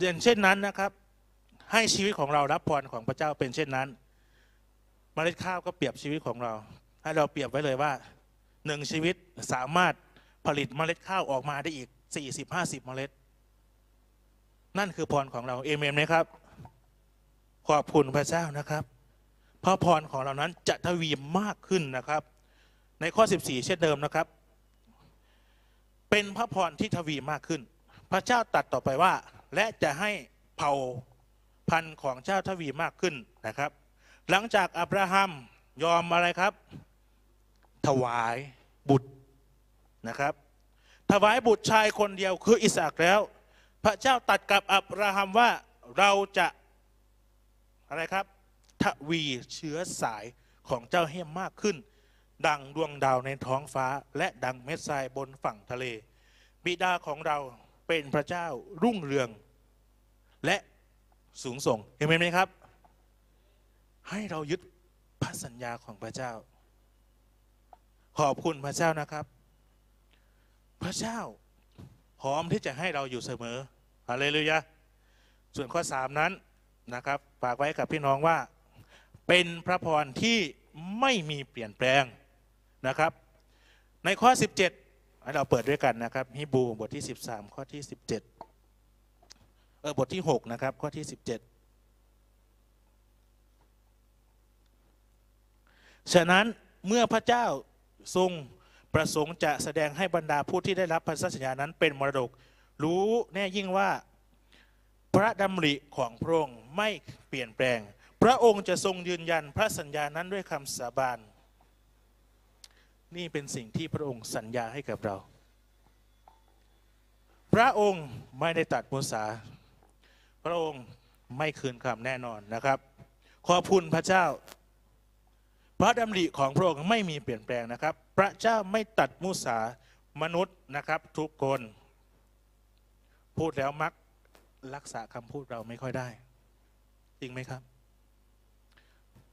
อย่างเช่นนั้นนะครับ ให้ชีวิตของเรารับพรของพระเจ้าเป็นเช่นนั้นเมล็ดข้าวก็เปรียบชีวิตของเรา ให้เราเปรียบไว้เลยว่าหนึ่งชีวิตสามารถผลิตเมล็ดข้าวออกมาได้อีก 40-50เมล็ด นั่นคือพรของเราเอเมนไหมครับ ขอบคุณพระเจ้านะครับ เพราะพรของเรานั้นจะทวีมากขึ้นนะครับ ในข้อ 14 เช่นเดิมนะครับ เป็นพระพรที่ทวีมากขึ้น พระเจ้าตัดต่อไปว่า และจะให้เผ่าพันธุ์ของเจ้าทวีมากขึ้นนะครับ หลังจากอับราฮัมยอมอะไรครับ ถวายบุตรนะครับ ถวายบุตรชายคนเดียวคืออิสอักแล้ว พระเจ้าตัดกับอับราฮัมว่าเราจะอะไรครับทวีเชื้อสายของเจ้าให้มากขึ้น ดังดวงดาวในท้องฟ้า และดังเม็ดทรายบนฝั่งทะเล บิดาของเราเป็นพระเจ้ารุ่งเรือง และสูงส่งเห็นไหมครับ ให้เรายึดพระสัญญาของพระเจ้า ขอบคุณพระเจ้านะครับ พระเจ้าพร้อมที่จะให้เราอยู่เสมอฮาเลลูยาส่วนข้อสามนั้นนะครับฝากไว้กับพี่น้องว่า เป็นพระพรที่ไม่มีเปลี่ยนแปลงนะครับ ในข้อ 17ให้เราเปิดด้วยกันนะครับฮิบูบทที่ 13 ข้อที่ 17เออบทที่ 6 นะครับ ข้อที่ 17 ฉะนั้นเมื่อพระเจ้าทรงประสงค์จะแสดงให้บรรดาผู้ที่ได้รับพันธสัญญานั้นเป็นมรดก รู้แน่ยิ่งว่าพระดำริของพระองค์ไม่เปลี่ยนแปลง พระองค์จะทรงยืนยันพระสัญญานั้นด้วยคำสาบานนี่เป็นสิ่งที่พระองค์สัญญาให้กับเรา พระองค์ไม่ได้ตัดมุสา พระองค์ไม่คืนคำแน่นอนนะครับ ขอบคุณพระเจ้า พระดำริของพระองค์ไม่มีเปลี่ยนแปลงนะครับ พระเจ้าไม่ตัดมุสามนุษย์นะครับ ทุกคน พูดแล้วมักรักษาคำพูดเราไม่ค่อยได้ จริงไหมครับ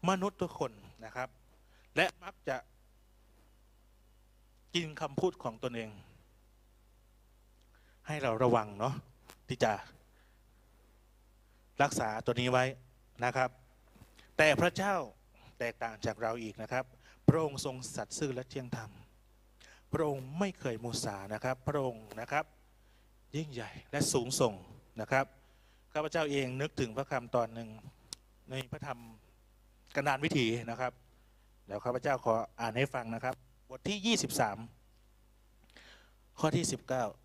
มนุษย์ทุกคนนะครับ และมักจะกินคำพูดของตนเอง ให้เราระวังเนาะที่จะ รักษาตัวนี้ไว้นะครับ แต่พระเจ้าแตกต่างจากเราอีกนะครับ พระองค์ทรงสัตย์ซื่อและเที่ยงธรรม พระองค์ไม่เคยมุสานะครับ พระองค์นะครับยิ่งใหญ่และสูงส่งนะครับข้าพเจ้าเองนึกถึงพระคำตอนหนึ่งในพระธรรมกันดานวิถีนะครับเดี๋ยวข้าพเจ้าขออ่านให้ฟังนะครับ บทที่ 23 ข้อที่ 19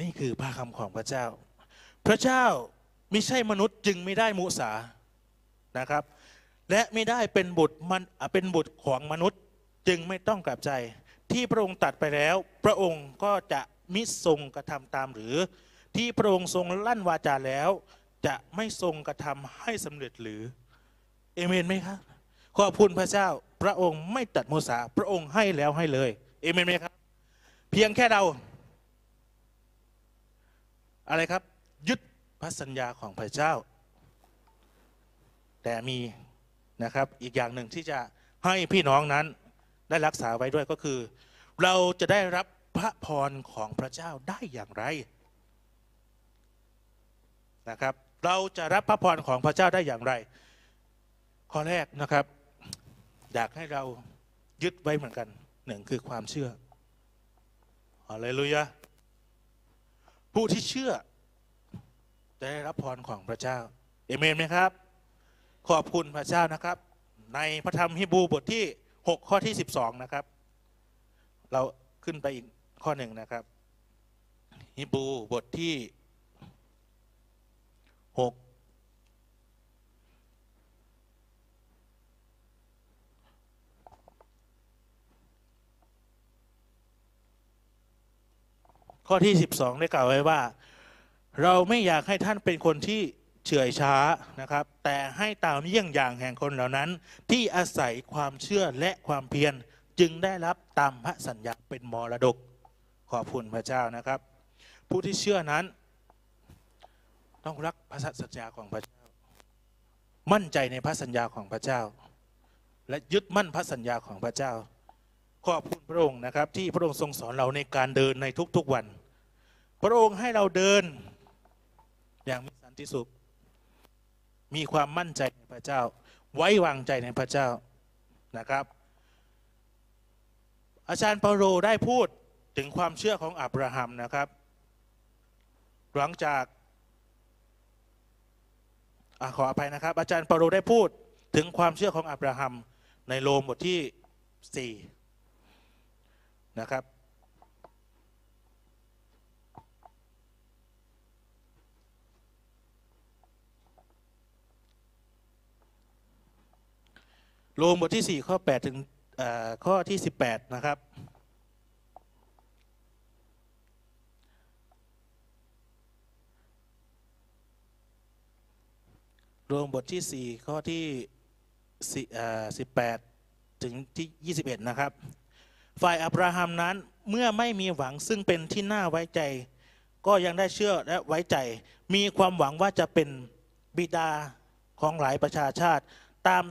นี่คือพระคำของพระเจ้า พระเจ้าไม่ใช่มนุษย์จึงไม่ได้มุสานะครับ และไม่ได้เป็นบุตรมันเป็นบุตรของมนุษย์จึงไม่ต้องกลับใจ ที่พระองค์ตัดไปแล้ว พระองค์ก็จะมิทรงกระทำตามหรือ ที่พระองค์ทรงลั่นวาจาแล้ว จะไม่ทรงกระทำให้สำเร็จหรือเอเมนไหมครับขอบคุณพระเจ้าพระองค์ไม่ตัดมุสาพระองค์ให้แล้วให้เลยเอเมนไหมครับ เพียงแค่เรา อะไรครับ ยึดพระสัญญาของพระเจ้า แต่มีนะครับอีกอย่างหนึ่งที่จะให้พี่น้องนั้นได้รักษาไว้ด้วยก็คือ เราจะได้รับพระพรของพระเจ้าได้อย่างไรนะครับ เราจะรับพระพรของพระเจ้าได้อย่างไร ข้อแรกนะครับ อยากให้เรายึดไว้เหมือนกันหนึ่งคือความเชื่อฮาเลลูยา ผู้ที่เชื่อจะได้รับพรของพระเจ้าเอเมนไหมครับ ขอบคุณพระเจ้านะครับ ในพระธรรมฮิบูบทที่ 6 ข้อที่ 12 นะครับ เราขึ้นไปอีกข้อหนึ่งนะครับฮิบูบทที่ 6 ข้อที่ 12 ได้กล่าวไว้ว่า เราไม่อยากให้ท่านเป็นคนที่เฉื่อยช้านะครับ แต่ให้ตามเยี่ยงอย่างแห่งคนเหล่านั้น ที่อาศัยความเชื่อและความเพียรจึงได้รับตามพระสัญญาเป็นมรดกขอบคุณพระเจ้านะครับ ผู้ที่เชื่อนั้น ต้องรักพระสัญญาของพระเจ้า มั่นใจในพระสัญญาของพระเจ้า และยึดมั่นพระสัญญาของพระเจ้า ขอบคุณพระองค์นะครับ ที่พระองค์ทรงสอนเราในการเดินในทุกๆวัน พระองค์ให้เราเดินอย่างมีสันติสุข มีความมั่นใจในพระเจ้า ไว้วางใจในพระเจ้านะครับ อาจารย์เปาโลได้พูดถึงความเชื่อของอับราฮัมนะครับ หลังจากอขออภัยนะครับ อาจารย์เปาโลได้พูดถึงความเชื่อของอับราฮัมในโรมบทที่ 4 นะครับ โรมบทที่ 4 ข้อ 8 ถึงข้อที่ 18 นะครับโรมบทที่ 4 ข้อที่ 18 ถึงที่ 21 นะครับ ฝ่ายอับราฮัมนั้นเมื่อไม่มีหวังซึ่งเป็นที่น่าไว้ใจ ก็ยังได้เชื่อและไว้ใจ มีความหวังว่าจะเป็นบิดาของหลายประชาชาติ ตาม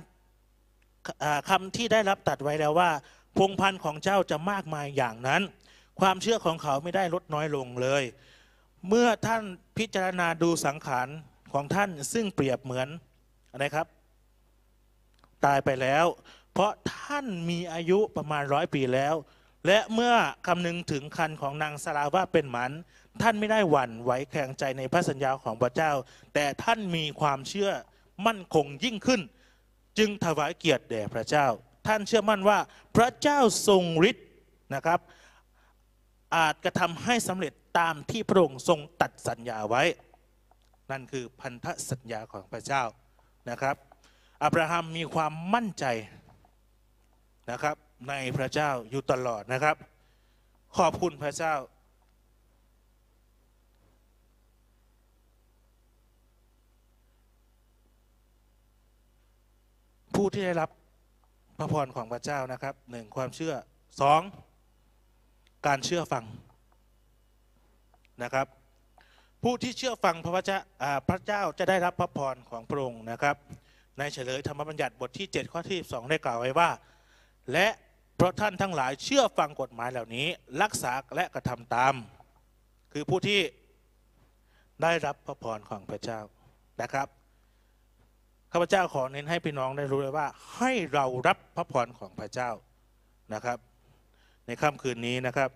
อ่าคำที่ได้รับตัดไว้แล้วว่า พงพันธ์ของเจ้าจะมากมายอย่างนั้น ความเชื่อของเขาไม่ได้ลดน้อยลงเลย เมื่อท่านพิจารณาดูสังขารของท่านซึ่งเปรียบเหมือนอะไรครับ ตายไปแล้ว เพราะท่านมีอายุประมาณร้อยปีแล้ว และเมื่อคำนึงถึงคันของนางสาราว่าเป็นหมัน ท่านไม่ได้หวั่นไหวแข็งใจในพระสัญญาของพระเจ้า แต่ท่านมีความเชื่อมั่นคงยิ่งขึ้น จึงถวายเกียรติแด่พระเจ้า ท่านเชื่อมั่นว่าพระเจ้าทรงฤทธิ์นะครับ อาจกระทำให้สำเร็จตามที่พระองค์ทรงตัดสัญญาไว้ นั่นคือพันธสัญญาของพระเจ้านะครับ อับราฮัมมีความมั่นใจ นะครับ ในพระเจ้าอยู่ตลอดนะครับ ขอบคุณพระเจ้า ผู้ที่ได้รับพระพรของพระเจ้านะครับหนึ่งความเชื่อสองการเชื่อฟังนะครับ ผู้ที่เชื่อฟังพระวจนะอ่าพระเจ้าจะได้รับพระพรของพระองค์นะครับ ในเฉลยธรรมบัญญัติบทที่ 7 ข้อที่2ได้กล่าวไว้ว่า และเพราะท่านทั้งหลายเชื่อฟังกฎหมายเหล่านี้ รักษาและกระทำตาม คือผู้ที่ได้รับพระพรของพระเจ้านะครับข้าพเจ้าขอเน้นให้พี่น้องได้รู้เลยว่า ให้เรารับพระพรของพระเจ้านะครับ ในค่ำคืนนี้นะครับ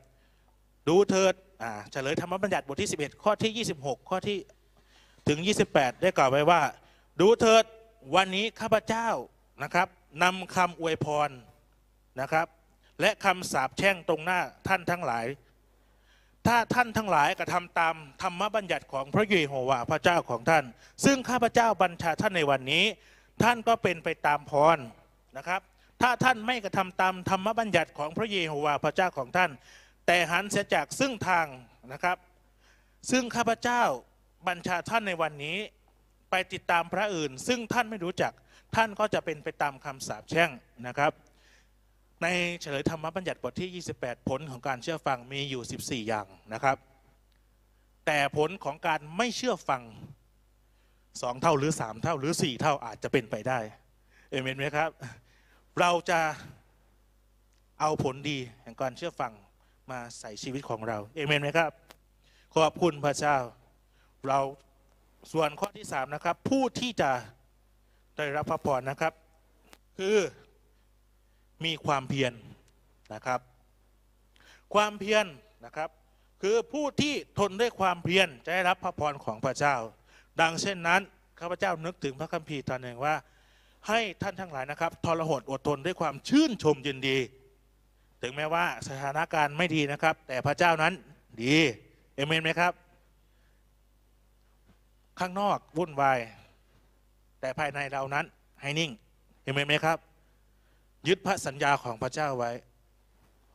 ดูเถิดอ่าเฉลยธรรมบัญญัติบทที่ 11 ข้อที่ 26 ข้อที่ถึง 28 ได้กล่าวไว้ว่า ดูเถิดวันนี้ข้าพเจ้านะครับนำคำอวยพร นะครับ และคำสาปแช่งตรงหน้าท่านทั้งหลาย ถ้าท่านทั้งหลายกระทำตามธรรมบัญญัติของพระเยโฮวาห์พระเจ้าของท่าน ซึ่งข้าพเจ้าบัญชาท่านในวันนี้ ท่านก็เป็นไปตามพรนะครับ ถ้าท่านไม่กระทำตามธรรมบัญญัติของพระเยโฮวาห์พระเจ้าของท่าน แต่หันเสียจากซึ่งทางนะครับ ซึ่งข้าพเจ้าบัญชาท่านในวันนี้ไปติดตามพระอื่น ซึ่งท่านไม่รู้จักท่านก็จะเป็นไปตามคำสาปแช่งนะครับ ในเฉลยธรรมบัญญัติบทที่ 28 ผลของการเชื่อฟังมีอยู่ 14 อย่างนะครับ แต่ผลของการไม่เชื่อฟังสองเท่าหรือสามเท่าหรือสี่เท่าอาจจะเป็นไปได้เอเมนไหมครับ เราจะเอาผลดีแห่งการเชื่อฟังมาใส่ชีวิตของเราเอเมนไหมครับ ขอบคุณพระเจ้า เราส่วนข้อที่สามนะครับ ผู้ที่จะได้รับพระพรนะครับ คือ มีความเพียรนะครับ ความเพียรนะครับ คือผู้ที่ทนด้วยความเพียรจะได้รับพระพรของพระเจ้า ดังเช่นนั้นข้าพเจ้านึกถึงพระคัมภีร์ตอนหนึ่งว่า ให้ท่านทั้งหลายนะครับทรหดอดทนด้วยความชื่นชมยินดี ถึงแม้ว่าสถานการณ์ไม่ดีนะครับ แต่พระเจ้านั้นดีเอเมนไหมครับ ข้างนอกวุ่นวาย แต่ภายในเรานั้นให้นิ่งเอเมนไหมครับ ยึดพระสัญญาของพระเจ้าไว้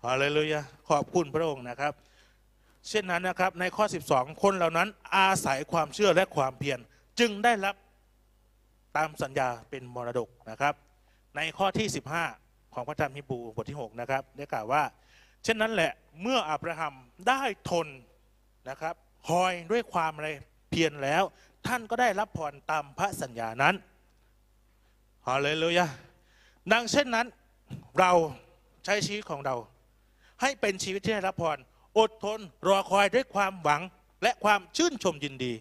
ฮาเลลูยาขอบคุณพระองค์นะครับ เช่นนั้นนะครับในข้อ 12 คนเหล่านั้นอาศัยความเชื่อและความเพียรจึงได้รับตามสัญญาเป็นมรดกนะครับ ในข้อที่ 15 ของพระธรรมฮิบูบทที่ 6 นะครับ ได้กล่าวว่า เช่นนั้นแหละเมื่ออับราฮัมได้ทนนะครับคอยด้วยความอะไรเพียรแล้ว ท่านก็ได้รับพรตามพระสัญญานั้นฮาเลลูยา ดังเช่นนั้นเราใช้ชีวิตของเรา ให้เป็นชีวิตที่ได้รับพร อดทนรอคอยด้วยความหวังและความชื่นชมยินดี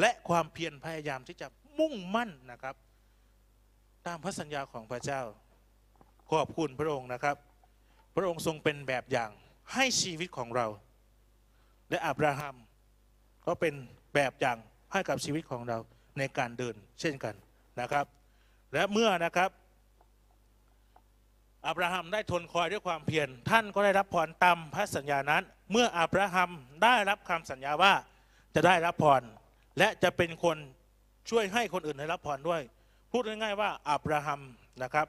และความเพียรพยายามที่จะมุ่งมั่นนะครับ ตามพระสัญญาของพระเจ้า ขอบคุณพระองค์นะครับ พระองค์ทรงเป็นแบบอย่างให้ชีวิตของเรา และอับราฮัมก็เป็นแบบอย่างให้กับชีวิตของเราในการเดินเช่นกันนะครับ และเมื่อนะครับ อับราฮัมได้ทนคอยด้วยความเพียรท่านก็ได้รับพรตามพระสัญญานั้น เมื่ออับราฮัมได้รับคำสัญญาว่าจะได้รับพรและจะเป็นคนช่วยให้คนอื่นได้รับพรด้วย พูดง่ายๆว่าอับราฮัมนะครับ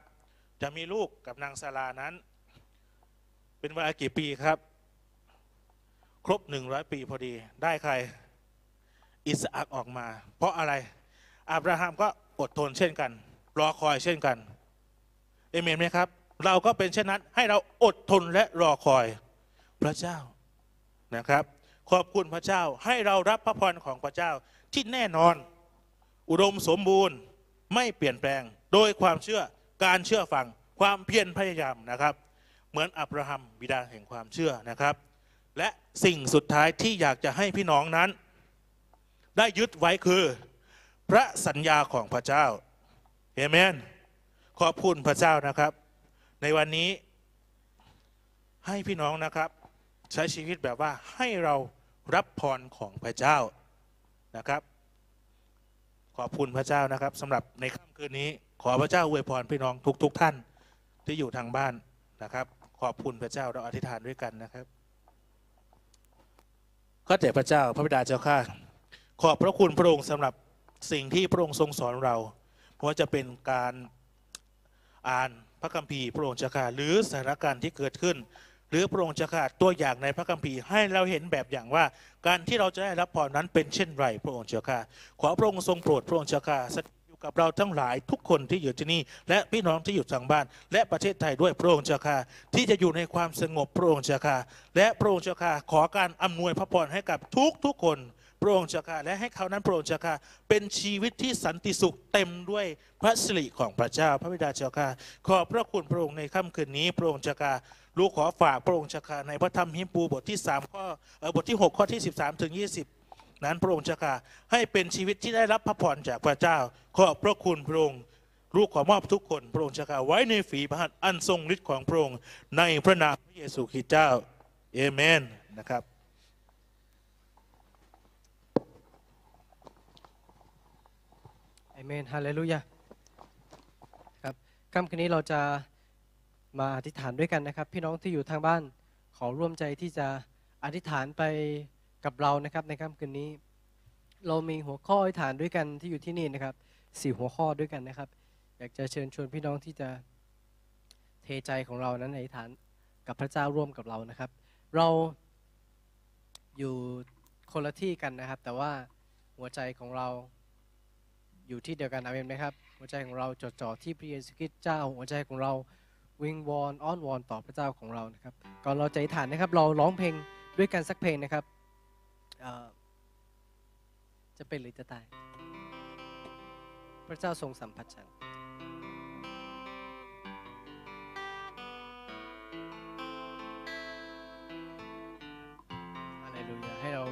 จะมีลูกกับนางซารานั้น เป็นเวลากี่ปีครับ ครบหนึ่งร้อยปีพอดีได้ใคร อิสอักออกมา เพราะอะไรอับราฮัมก็อดทนเช่นกัน รอคอยเช่นกันเอเมนไหมครับ เราก็เป็นเช่นนั้นให้เราอดทนและรอคอยพระเจ้านะครับ ขอบคุณพระเจ้าให้เรารับพระพรของพระเจ้าที่แน่นอน อุดมสมบูรณ์ไม่เปลี่ยนแปลง โดยความเชื่อการเชื่อฟังความเพียรพยายามนะครับ เหมือนอับราฮัมบิดาแห่งความเชื่อนะครับ และสิ่งสุดท้ายที่อยากจะให้พี่น้องนั้น ได้ยึดไว้คือ พระสัญญาของพระเจ้าเอเมนขอบคุณพระเจ้านะครับ ในวันนี้ให้พี่น้องนะครับ ใช้ชีวิตแบบว่าให้เรารับพรของพระเจ้านะครับ ขอบคุณพระเจ้านะครับสำหรับในค่ำคืนนี้ ขอพระเจ้าอวยพรพี่น้องทุก ๆทท่านที่อยู่ทางบ้านนะครับ ขอบคุณพระเจ้าเราอธิษฐานด้วยกันนะครับข้าแต่พระเจ้าพระบิดาเจ้าข้าขอบพระคุณพระองค์สำหรับสิ่งที่พระองค์ทรงสอนเราเพราะว่าจะเป็นการอ่าน พระคัมภีร์พระองค์จ้าข้าหรือสถานการณ์ที่เกิดขึ้น หรือพระองค์จ้าข้าตัวอย่างในพระคัมภีร์ให้เราเห็นแบบอย่างว่า การที่เราจะได้รับพรนั้นเป็นเช่นไรพระองค์เจ้าข้าขอพระองค์ทรงโปรดพระองค์เจ้าข้าสถิตอยู่กับเราทั้งหลายทุกคนที่อยู่ที่นี่ และพี่น้องที่อยู่ทางบ้าน และประเทศไทยด้วยพระองค์เจ้าข้าที่จะอยู่ในความสงบพระองค์เจ้าข้าและพระองค์เจ้าข้าขอการอำนวยพระพรให้กับทุกทุกๆคน พระองค์เจ้าข้าและให้เขานั้นพระองค์เจ้าข้าเป็นชีวิตที่สันติสุขเต็มด้วยพระสิริของพระเจ้าพระบิดาเจ้าข้าขอบพระคุณพระองค์ในค่ำคืนนี้ พระองค์เจ้าข้าลูกขอฝากพระองค์เจ้าข้าในพระธรรมฮิมปูบทที่3ข้อเออบทที่ 6 ข้อที่ 13ถึง20 นั้นพระองค์เจ้าข้าให้เป็นชีวิตที่ได้รับพระพรจากพระเจ้า ขอบพระคุณพระองค์ลูกขอมอบทุกคนพระองค์เจ้าข้าไว้ในฝีพระหัตถ์อันทรงฤทธิ์ของพระองค์ในพระนามพระเยซูคริสต์เจ้าเอเมนนะครับ เอเมนฮาเลลูยาครับค่ำคืนนี้เราจะมาอธิษฐานด้วยกันนะครับ พี่น้องที่อยู่ทางบ้านขอร่วมใจที่จะอธิษฐานไปกับเรานะครับในค่ำคืนนี้ เรามีหัวข้ออธิษฐานด้วยกันที่อยู่ที่นี่นะครับสี่หัวข้อด้วยกันนะครับ อยากจะเชิญชวนพี่น้องที่จะเทใจของเรานั้นอธิษฐานกับพระเจ้าร่วมกับเรานะครับ เราอยู่คนละที่กันนะครับ แต่ว่าหัวใจของเรา อยู่ที่เดียวกันอาเมนไหมครับ หัวใจของเราจดจ่อที่พระเยซูคริสต์เจ้า หัวใจของเราวิงวอนอ้อนวอนต่อพระเจ้าของเรานะครับก่อนเราจะอธิษฐานนะครับ เราร้องเพลงด้วยกันสักเพลงนะครับจะเป็นหรือจะตาย พระเจ้าทรงสัมผัสฉันอะไรลูยาให้เรา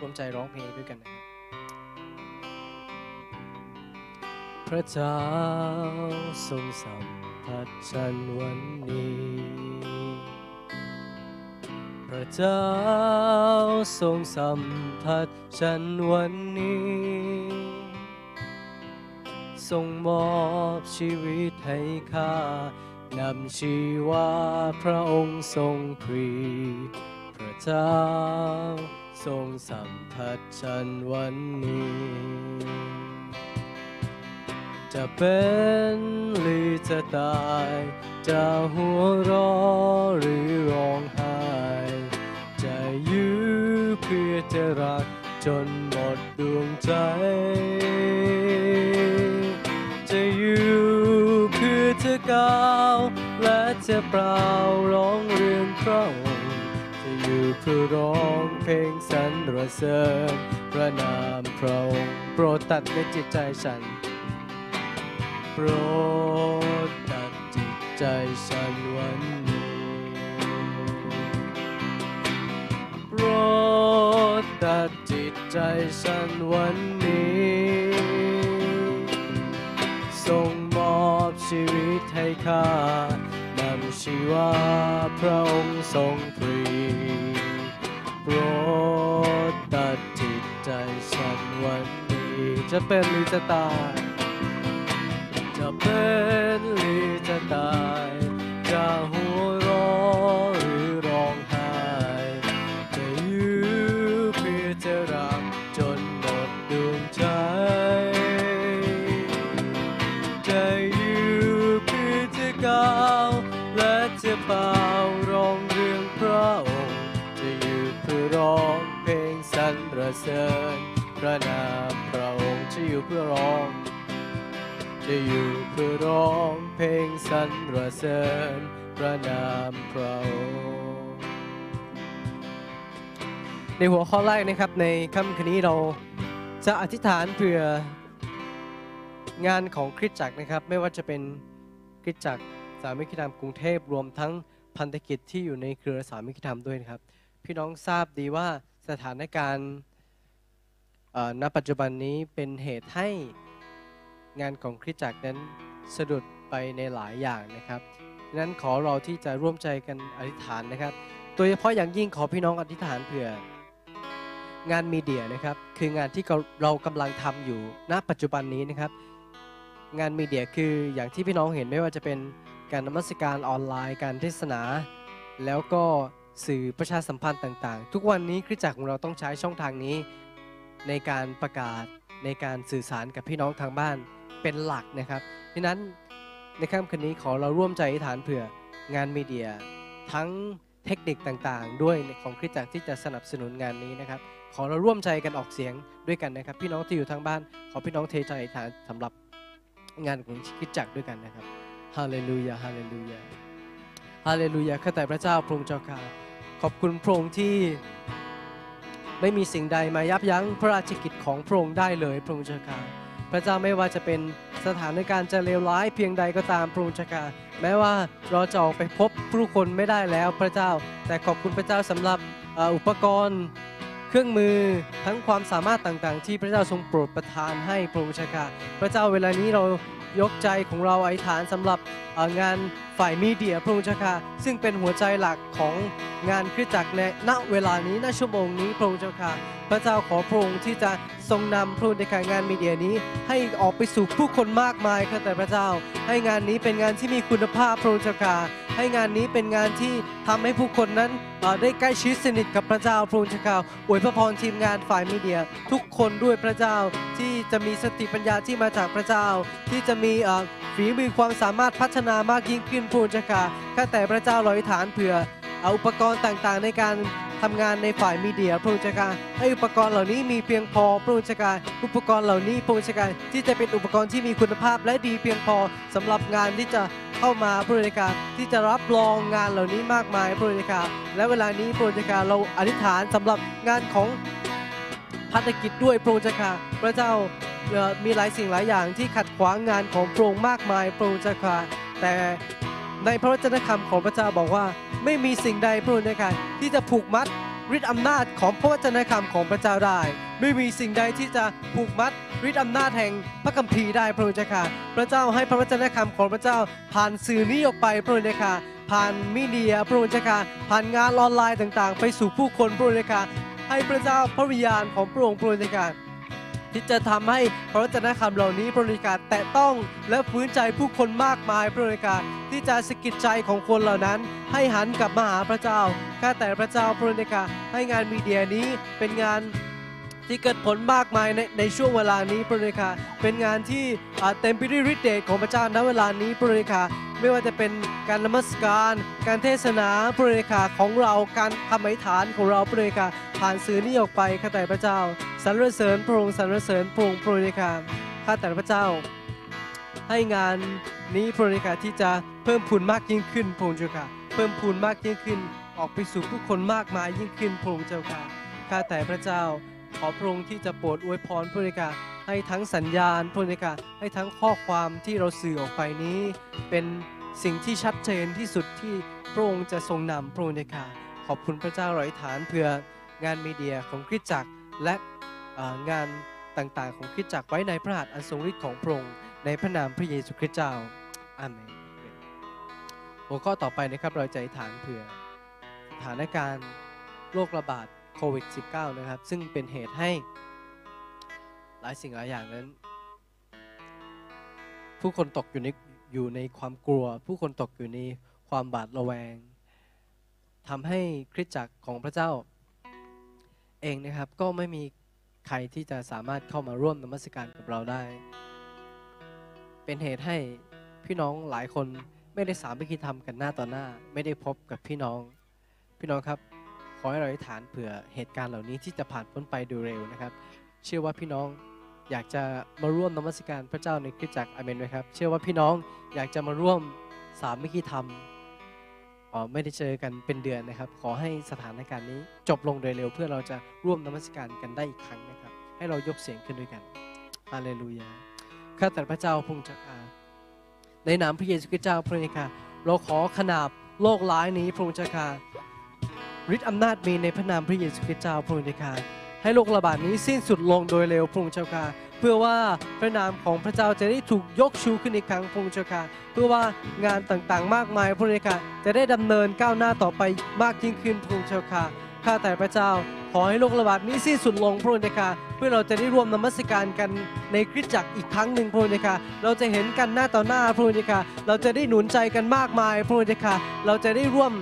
ร่วมใจร้องเพลงด้วยกันนะครับ ระเจ้าทรงสัมผัสฉันวันนี้ พระเจ้าทรงสัมผัสฉันวันนี้ ทรงมอบชีวิตให้ข้านำชีวาพระองค์ทรงพรีพระเจ้าทรงสัมผัสฉันวันนี้ จะเป็นหรือจะตาย จะหัวเราะหรือร้องไห้ จะยื้อเพื่อจะรักจนหมดดวงใจ จะอยู่เพื่อจะก้าวและจะเปล่าร้องเรื่องพระองค์จะอยู่เพื่อร้องเพลงสรรเสริญพระนามพระองค์โปรดตัดในจิตใจฉัน โปรดตัดจิตใจฉันวันนี้โปรดตัดจิตใจฉันวันนี้ทรงมอบชีวิตให้ข้านำชีวาพระองค์ทรงพรีโปรดตัดจิตใจฉันวันนี้จะเป็นหรือจะตาย จะเป็นหรือจะตายจะหัวเราะหรือร้องไห้จะยื้อเพื่อจะรักจนหมดดวงใจจะยื้อเพื่อจะก้าวและจะเป่าร้องเรื่องพระองค์จะยื้อเพื่อร้องเพลงสรรเสริญพระนามพระองค์จะอยู่เพื่อร้อง จะอยู่เพื่อร้องเพลงสรรเสริญพระนามพระองค์ในหัวข้อแรกนะครับในค่ำคืนนี้เราจะอธิษฐานเพื่องานของคริสตจักรนะครับ ไม่ว่าจะเป็นคริสตจักรสามิกิธรรมกรุงเทพรวมทั้งพันธกิจที่อยู่ในเครือสามิกิธรรมด้วยนะครับ พี่น้องทราบดีว่าสถานการณ์ณปัจจุบันนี้เป็นเหตุให้ งานของคริสตจักรนั้นสะดุดไปในหลายอย่างนะครับดังนั้นขอเราที่จะร่วมใจกันอธิษฐานนะครับ โดยเฉพาะอย่างยิ่งขอพี่น้องอธิษฐานเผื่องานมีเดียนะครับคืองานที่เรากำลังทำอยู่ณปัจจุบันนี้นะครับ งานมีเดียคืออย่างที่พี่น้องเห็นไม่ว่าจะเป็นการนมัสการออนไลน์ การเทศนา แล้วก็สื่อประชาสัมพันธ์ต่าง ๆ ทุกวันนี้คริสตจักรของเราต้องใช้ช่องทางนี้ในการประกาศในการสื่อสารกับพี่น้องทางบ้าน เป็นหลักนะครับดังนั้นในค่ำคืนนี้ขอเราร่วมใจอธิษฐานเผื่องานมีเดีย ทั้งเทคนิคต่างๆ ด้วยของคริสตจักรที่จะสนับสนุนงานนี้นะครับ ขอเราร่วมใจกันออกเสียงด้วยกันนะครับ พี่น้องที่อยู่ทางบ้าน ขอพี่น้องเทใจอธิษฐานสำหรับงานของคริสตจักรด้วยกันนะครับฮาเลลูยาฮาเลลูยาฮาเลลูยาข้าแต่พระเจ้าพระองค์เจ้าค่ะขอบคุณพระองค์ที่ไม่มีสิ่งใดมายับยั้งพระราชกิจของพระองค์ได้เลยพระองค์เจ้าค่ะ พระเจ้าไม่ว่าจะเป็นสถานการณ์จะเลวร้ายเพียงใดก็ตามพระองค์เจ้าค่ะแม้ว่าเราจะออกไปพบผู้คนไม่ได้แล้วพระเจ้า แต่ขอบคุณพระเจ้าสำหรับอุปกรณ์เครื่องมือทั้งความสามารถต่างๆ ที่พระเจ้าทรงโปรดประทานให้พระองค์เจ้าพระเจ้าเวลานี้เรายกใจของเราอธิษฐานสำหรับงานฝ่ายมีเดียพระองค์เจ้าซึ่งเป็นหัวใจหลักของงานคริสตจักรในณเวลานี้ณชั่วโมงนี้พระองค์เจ้าพระเจ้าขอพระองค์ที่จะ ทรงนำพระองค์ในการงานมีเดียนี้ ให้ออกไปสู่ผู้คนมากมายข้าแต่พระเจ้า ให้งานนี้เป็นงานที่มีคุณภาพพระองค์เจ้าค่ะให้งานนี้เป็นงานที่ทำให้ผู้คนนั้นได้ใกล้ชิดสนิทกับพระเจ้าพระองค์เจ้าอวยพระพรทีมงานฝ่ายมีเดีย ทุกคนด้วยพระเจ้าที่จะมีสติปัญญาที่มาจากพระเจ้า ที่จะมีฝีมือความสามารถพัฒนามากยิ่งขึ้นพระองค์เจ้าค่ะข้าแต่พระเจ้าลอยฐานเผื่อ เอาอุปกรณ์ต่างๆ ในการทำงานในฝ่ายมีเดียพระองค์เจ้าค่ะให้อุปกรณ์เหล่านี้มีเพียงพอพระองค์เจ้าค่ะอุปกรณ์เหล่านี้พระองค์เจ้าค่ะที่จะเป็นอุปกรณ์ที่มีคุณภาพ และดีเพียงพอสำหรับงานที่จะเข้ามาพระองค์เจ้าค่ะที่จะรับรองงานเหล่านี้มากมายพระองค์เจ้าค่ะและเวลานี้พระองค์เจ้าค่ะเราอธิษฐานสำหรับงานของพัฒกิจด้วยพระองค์เจ้าค่ะพระเจ้ามีหลายสิ่งหลายอย่างที่ขัดขวางงานของพระองค์มากมายพระองค์เจ้าค่ะแต่ ในพระวจนะคำของพระเจ้าบอกว่า ไม่มีสิ่งใดพระองค์นะคะที่จะผูกมัดฤทธิ์อำนาจของพระวจนะคำของพระเจ้าได้ ไม่มีสิ่งใดที่จะผูกมัดฤทธิ์อำนาจแห่งพระคัมภีร์ได้พระองค์ค่ะพระเจ้าให้พระวจนะคำของพระเจ้า ผ่านสื่อนี้ออกไปพระองค์ค่ะผ่านมีเดียพระองค์ค่ะผ่านงานออนไลน์ต่างๆ ไปสู่ผู้คนพระองค์ค่ะให้พระเจ้าพระวิญญาณของพระองค์พระองค์ค่ะ ที่จะทำให้พระวจนะคำเหล่านี้พระองค์การแตะต้องและฟื้นใจผู้คนมากมายพระองค์การที่จะสะกิดใจของคนเหล่านั้น ให้หันกลับมาหาพระเจ้าข้าแต่พระเจ้าพระองค์การให้งานมีเดียนี้เป็นงาน ที่เกิดผลมากมายในในช่วงเวลานี้พระองค์กาเป็นงานที่เต็มไปด้วยฤทธิ์เดชของพระเจ้าณเวลานี้พระองค์กาไม่ว่าจะเป็นการนมัสการ การเทศนาพระองค์กาของเราการทำอธิษฐานของเราพระองค์กาผ่านสื่อนี้ออกไปข้าแต่พระเจ้าสรรเสริญพระองค์สรรเสริญพระองค์พระองค์ค่ะข้าแต่พระเจ้า ให้งานนี้พระองค์ค่ะที่จะเพิ่มพูนมากยิ่งขึ้นพระองค์เจ้าค่ะเพิ่มพูนมากยิ่งขึ้น ออกไปสู่ผู้คนมากมายยิ่งขึ้นพระองค์เจ้าค่ะข้าแต่พระเจ้า ขอพระองค์ที่จะโปรดอวยพรพระองค์ค่ะให้ทั้งสัญญาณพระองค์ค่ะให้ทั้งข้อความที่เราสื่อออกไปนี้ เป็นสิ่งที่ชัดเจนที่สุดที่พระองค์จะทรงนำพระองค์ค่ะขอบคุณพระเจ้าร้อยฐานเพื่องานมีเดียของคริสตจักรและงานต่างๆ ของคริสตจักรไว้ในพระหัตถ์อันทรงฤทธิ์ของพระองค์ในพระนามพระเยซูคริสต์เจ้าอาเมนหัวข้อต่อไปนะครับเราจะอธิษฐานเผื่อสถานการณ์โรคระบาด โควิด -19 นะครับ ซึ่งเป็นเหตุให้หลายสิ่งหลายอย่างนั้น ผู้คนตกอยู่ในอยู่ในความกลัว ผู้คนตกอยู่ในความบาดระแวงทำให้คริสตจักรของพระเจ้า เองนะครับก็ไม่มีใครที่จะสามารถเข้ามาร่วมนมัสการกับเราได้ เป็นเหตุให้พี่น้องหลายคนไม่ได้สามัคคีธรรมกันหน้าต่อหน้า ไม่ได้พบกับพี่น้อง พี่น้องครับ อให้เราอธิษฐานเผื่อเหตุการณ์เหล่านี้ที่จะผ่านพ้นไปโดยเร็วนะครับ เชื่อว่าพี่น้องอยากจะมาร่วมนมัสการพระเจ้าในคริสตจักรอเมนไหมครับ เชื่อว่าพี่น้องอยากจะมาร่วมสามัคคีธรรมอ๋อไม่ได้เจอกันเป็นเดือนนะครับ ขอให้สถานการณ์นี้จบลงโดยเร็ว เพื่อเราจะร่วมนมัสการกันได้อีกครั้งนะครับ ให้เรายกเสียงขึ้นด้วยกันฮาเลลูยาข้าแต่พระเจ้าพงเจ้าข้าในนามพระเยซูคริสต์เจ้าพระองค์ค่ะเราขอขนาบโลกร้ายนี้พระองค์เจ้าข้า ฤทธิ์อำนาจมีในพระนามพระเยซูคริสต์เจ้าพระองค์เจ้าค่ะให้โรคระบาดนี้สิ้นสุดลงโดยเร็วพระองค์เจ้าข้าเพื่อว่าพระนามของพระเจ้าจะได้ถูกยกชูขึ้นอีกครั้งพระองค์เจ้าข้าเพื่อว่างานต่างๆ มากมายพระองค์ค่ะจะได้ดำเนินก้าวหน้าต่อไปมากยิ่งขึ้นพระองค์เจ้าค่ะข้าแต่พระเจ้า ขอให้โรคระบาดนี้สิ้นสุดลงพระองค์เจ้าค่ะเพื่อเราจะได้ร่วมนมัสการกันในคริสตจักรอีกครั้งหนึ่งพระองค์เจ้าค่ะเราจะเห็นกันหน้าต่อหน้าพระองค์เจ้าค่ะเราจะได้หนุนใจกันมากมายพระองค์เจ้าค่ะเราจะได้ร่วม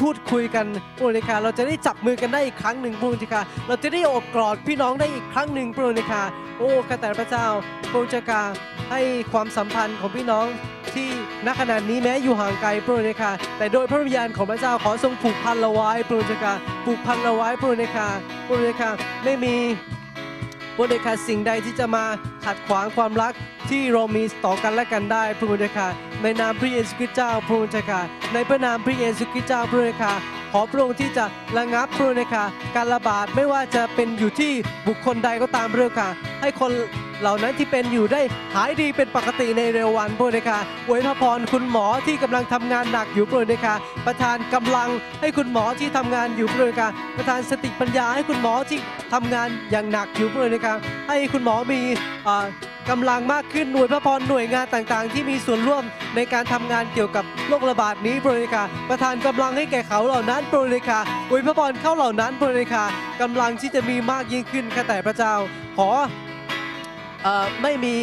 พูดคุยกันพระองค์เจ้าค่ะเราจะได้จับมือกันได้อีกครั้งหนึ่งพระองค์เจ้าค่ะเราจะได้อบกอดพี่น้องได้อีกครั้งหนึ่งพระองค์เจ้าค่ะโอ้ข้าแต่พระเจ้าพระองค์เจ้าค่ะให้ความสัมพันธ์ของพี่น้องที่ ณขณะนี้แม้อยู่ห่างไกลพระองค์เจ้าค่ะแต่โดยพระวิญญาณของพระเจ้าขอทรงผูกพันเราไว้พระองค์เจ้าค่ะผูกพันเราไว้พระองค์เจ้าค่ะพระองค์เจ้าค่ะไม่มีพระองค์เจ้าค่ะสิ่งใดที่จะมาขัดขวางความรักที่เรามีต่อกันและกันได้พระองค์เจ้าค่ะในนามพระเยซูคริสต์เจ้าพระองค์เจ้าค่ะในพระนามพระเยซูคริสต์เจ้าพระองค์เจ้าค่ะ ขอพระองค์ที่จะระงับพระองค์เจ้าค่ะการระบาดไม่ว่าจะเป็นอยู่ที่บุคคลใดก็ตามพระองค์ค่ะ ให้คนเหล่านั้นที่เป็นอยู่ได้หายดีเป็นปกติในเร็ววันพระเดชค่ะอวยพระพรคุณหมอที่กำลังทำงานหนักอยู่พระเดชค่ะประทานกำลังให้คุณหมอที่ทำงานอยู่พระเดชค่ะประทานสติปัญญาให้คุณหมอที่ทำงานอย่างหนักอยู่พระเดชค่ะให้คุณหมอมีอ่า กำลังมากขึ้นหน่วยพระพรหน่วยงานต่างๆ ที่มีส่วนร่วมในการทำงานเกี่ยวกับโรคระบาดนี้พระเดชค่ะประทานกำลังให้แก่เขาเหล่านั้นพระเดชค่ะอวยพระพรเข้าเหล่านั้นพระเดชค่ะกำลังที่จะมีมากยิ่งขึ้นข้าแต่พระเจ้าขออไม่มี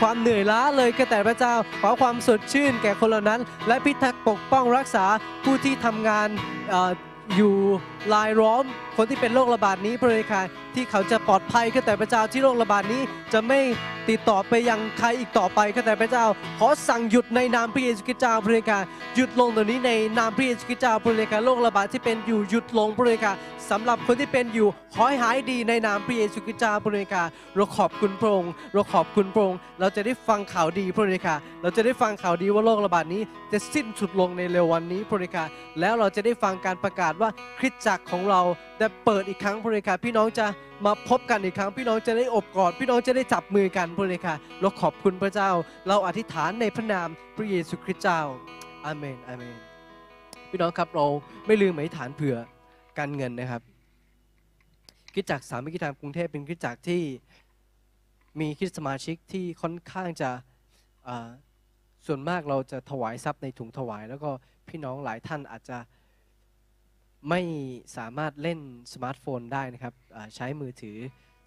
ความเหนื่อยล้าเลยแก่แต่พระเจ้า ขอความสดชื่นแก่คนเหล่านั้น และพิทักษ์ปกป้องรักษาผู้ที่ทำงานเอ่ออยู่ลายล้อม คนที่เป็นโรคระบาดนี้พระเดชค่ะที่เขาจะปลอดภัยแก่แต่พระเจ้าที่โรคระบาดนี้จะไม่ติดต่อไปยังใครอีกต่อไปแก่แต่พระเจ้า ขอสั่งหยุดในนามพระเยซูคริสต์เจ้าพระเดชค่ะหยุดลงตรงนี้ในนามพระเยซูคริสต์เจ้าพระเดชค่ะโรคระบาดที่เป็นอยู่หยุดลงพระเดชค่ะสำหรับคนที่เป็นอยู่ขอให้หายดีในนามพระเยซูคริสต์เจ้าพระเดชค่ะเราขอบคุณพระองค์เราขอบคุณพระองค์เราจะได้ฟังข่าวดีพระเดชค่ะเราจะได้ฟังข่าวดีว่าโรคระบาดนี้จะสิ้นสุดลงในเร็ววันนี้พระเดชค่ะแล้วเราจะได้ฟังการประกาศว่าคริสตจักรของเราได้เปิดอีกครั้งพระเดชค่ะพี่น้องจะมาพบกันอีกครั้ง พี่น้องจะได้อบกอด พี่น้องจะได้จับมือกันพระเดชค่ะเราขอบคุณพระเจ้า เราอธิษฐานในพระนามพระเยซูคริสต์เจ้าอาเมนอาเมน พี่น้องครับเราไม่ลืมอธิษฐานเผื่อการเงินนะครับคริสตจักรสามัคคีธรรมกรุงเทพเป็นคริสตจักรที่มีคริสตสมาชิกที่ค่อนข้างจะส่วนมากเราจะถวายทรัพย์ในถุงถวาย แล้วก็พี่น้องหลายท่านอาจจะ ไม่สามารถเล่นสมาร์ทโฟนได้นะครับใช้มือถือ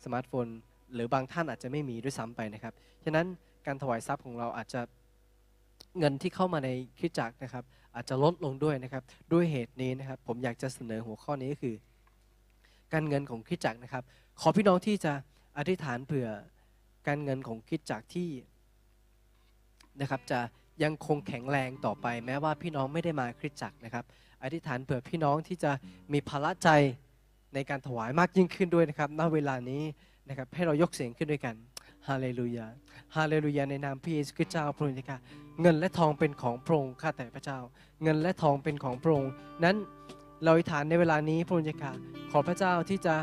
สมาร์ทโฟน หรือบางท่านอาจจะไม่มีด้วยซ้ำไปนะครับ ฉะนั้นการถวายทรัพย์ของเราอาจจะเงินที่เข้ามาในคริสตจักรนะครับ อาจจะลดลงด้วยนะครับ ด้วยเหตุนี้นะครับ ผมอยากจะเสนอหัวข้อนี้ก็คือ การเงินของคริสตจักรนะครับ ขอพี่น้องที่จะอธิษฐานเผื่อการเงินของคริสตจักรที่นะครับจะยังคงแข็งแรงต่อไป แม้ว่าพี่น้องไม่ได้มาคริสตจักรนะครับ อธิษฐานเผื่อพี่น้องที่จะมีภาระใจในการถวายมากยิ่งขึ้นด้วยนะครับณเวลานี้นะครับให้เรายกเสียงขึ้นด้วยกันฮาเลลูยาฮาเลลูยาในนามพระเยซูคริสต์เจ้าพระองค์เจ้าค่ะเงินและทองเป็นของพระองค์ข้าแต่พระเจ้า เงินและทองเป็นของพระองค์นั้นเราอธิษฐานในเวลานี้พระองค์เจ้าค่ะขอพระเจ้าที่จะ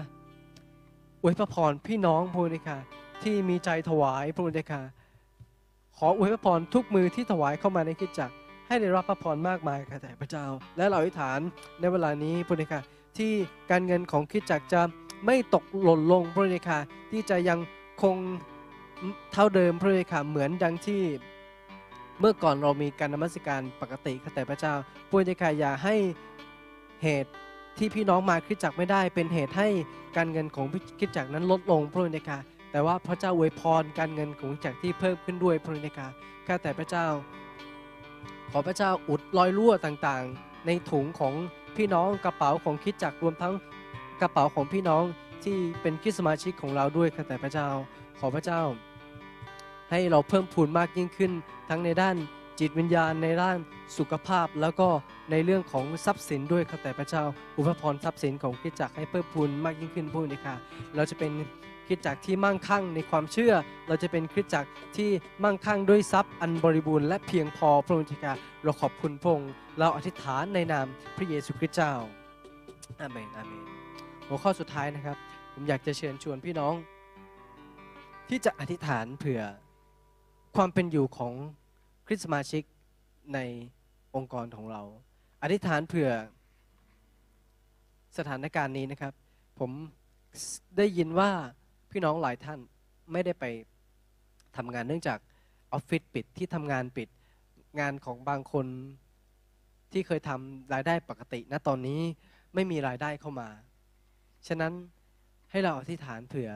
อวยพระพรพี่น้องพระองค์เจ้าค่ะที่มีใจถวายพระองค์เจ้าค่ะขออวยพระพรทุกมือที่ถวายเข้ามาในคริสตจักร ให้ได้รับพระพรมากมายค่ะแต่พระเจ้า และเราอธิษฐานในเวลานี้พระเจ้าค่ะที่การเงินของคริสตจักจะไม่ตกหล่นลงพระเจ้าค่ะที่จะยังคงเท่าเดิมพระเจ้าค่ะเหมือนดังที่เมื่อก่อนเรามีการนมัสการปกติค่ะแต่พระเจ้าพระเจ้าค่ะอย่าให้เหตุที่พี่น้องมาคริสตจักไม่ได้ เป็นเหตุให้การเงินของคริสตจักนั้นลดลงพระเจ้าค่ะแต่ว่าพระเจ้าอวยพรการเงินของจักที่เพิ่มขึ้นด้วยพระเจ้าค่ะข้าแต่พระเจ้า ขอพระเจ้าอุดรอยรั่วต่างๆ ในถุงของพี่น้องกระเป๋าของคริสตจักรรวมทั้งกระเป๋าของพี่น้องที่เป็นคริสตสมาชิกของเราด้วยข้าแต่พระเจ้า ขอพระเจ้า ให้เราเพิ่มพูนมากยิ่งขึ้น ทั้งในด้านจิตวิญญาณในด้านสุขภาพแล้วก็ในเรื่องของทรัพย์สินด้วยข้าแต่พระเจ้า อุปพรทรัพย์สินของคริสตจักรให้เพิ่มพูนมากยิ่งขึ้นพูดเลยค่ะเราจะเป็น คริสตจักรที่มั่งคั่งในความเชื่อ เราจะเป็นคริสตจักรที่มั่งคั่งด้วยทรัพย์อันบริบูรณ์และเพียงพอพระองค์จ้าค่ะเราขอบคุณพระองค์เราอธิษฐานในนามพระเยซูคริสต์เจ้าอาเมนอาเมนหัวข้อสุดท้ายนะครับ ผมอยากจะเชิญชวนพี่น้อง ที่จะอธิษฐานเผื่อความเป็นอยู่ของคริสตสมาชิกในองค์กรของเรา อธิษฐานเผื่อสถานการณ์นี้นะครับ ผมได้ยินว่า พี่น้องหลายท่านไม่ได้ไปทำงานเนื่องจากออฟฟิศปิดที่ทำงานปิดงานของบางคนที่เคยทำรายได้ปกติณตอนนี้ไม่มีรายได้เข้ามา ฉะนั้นให้เราอธิษฐานเผื่อ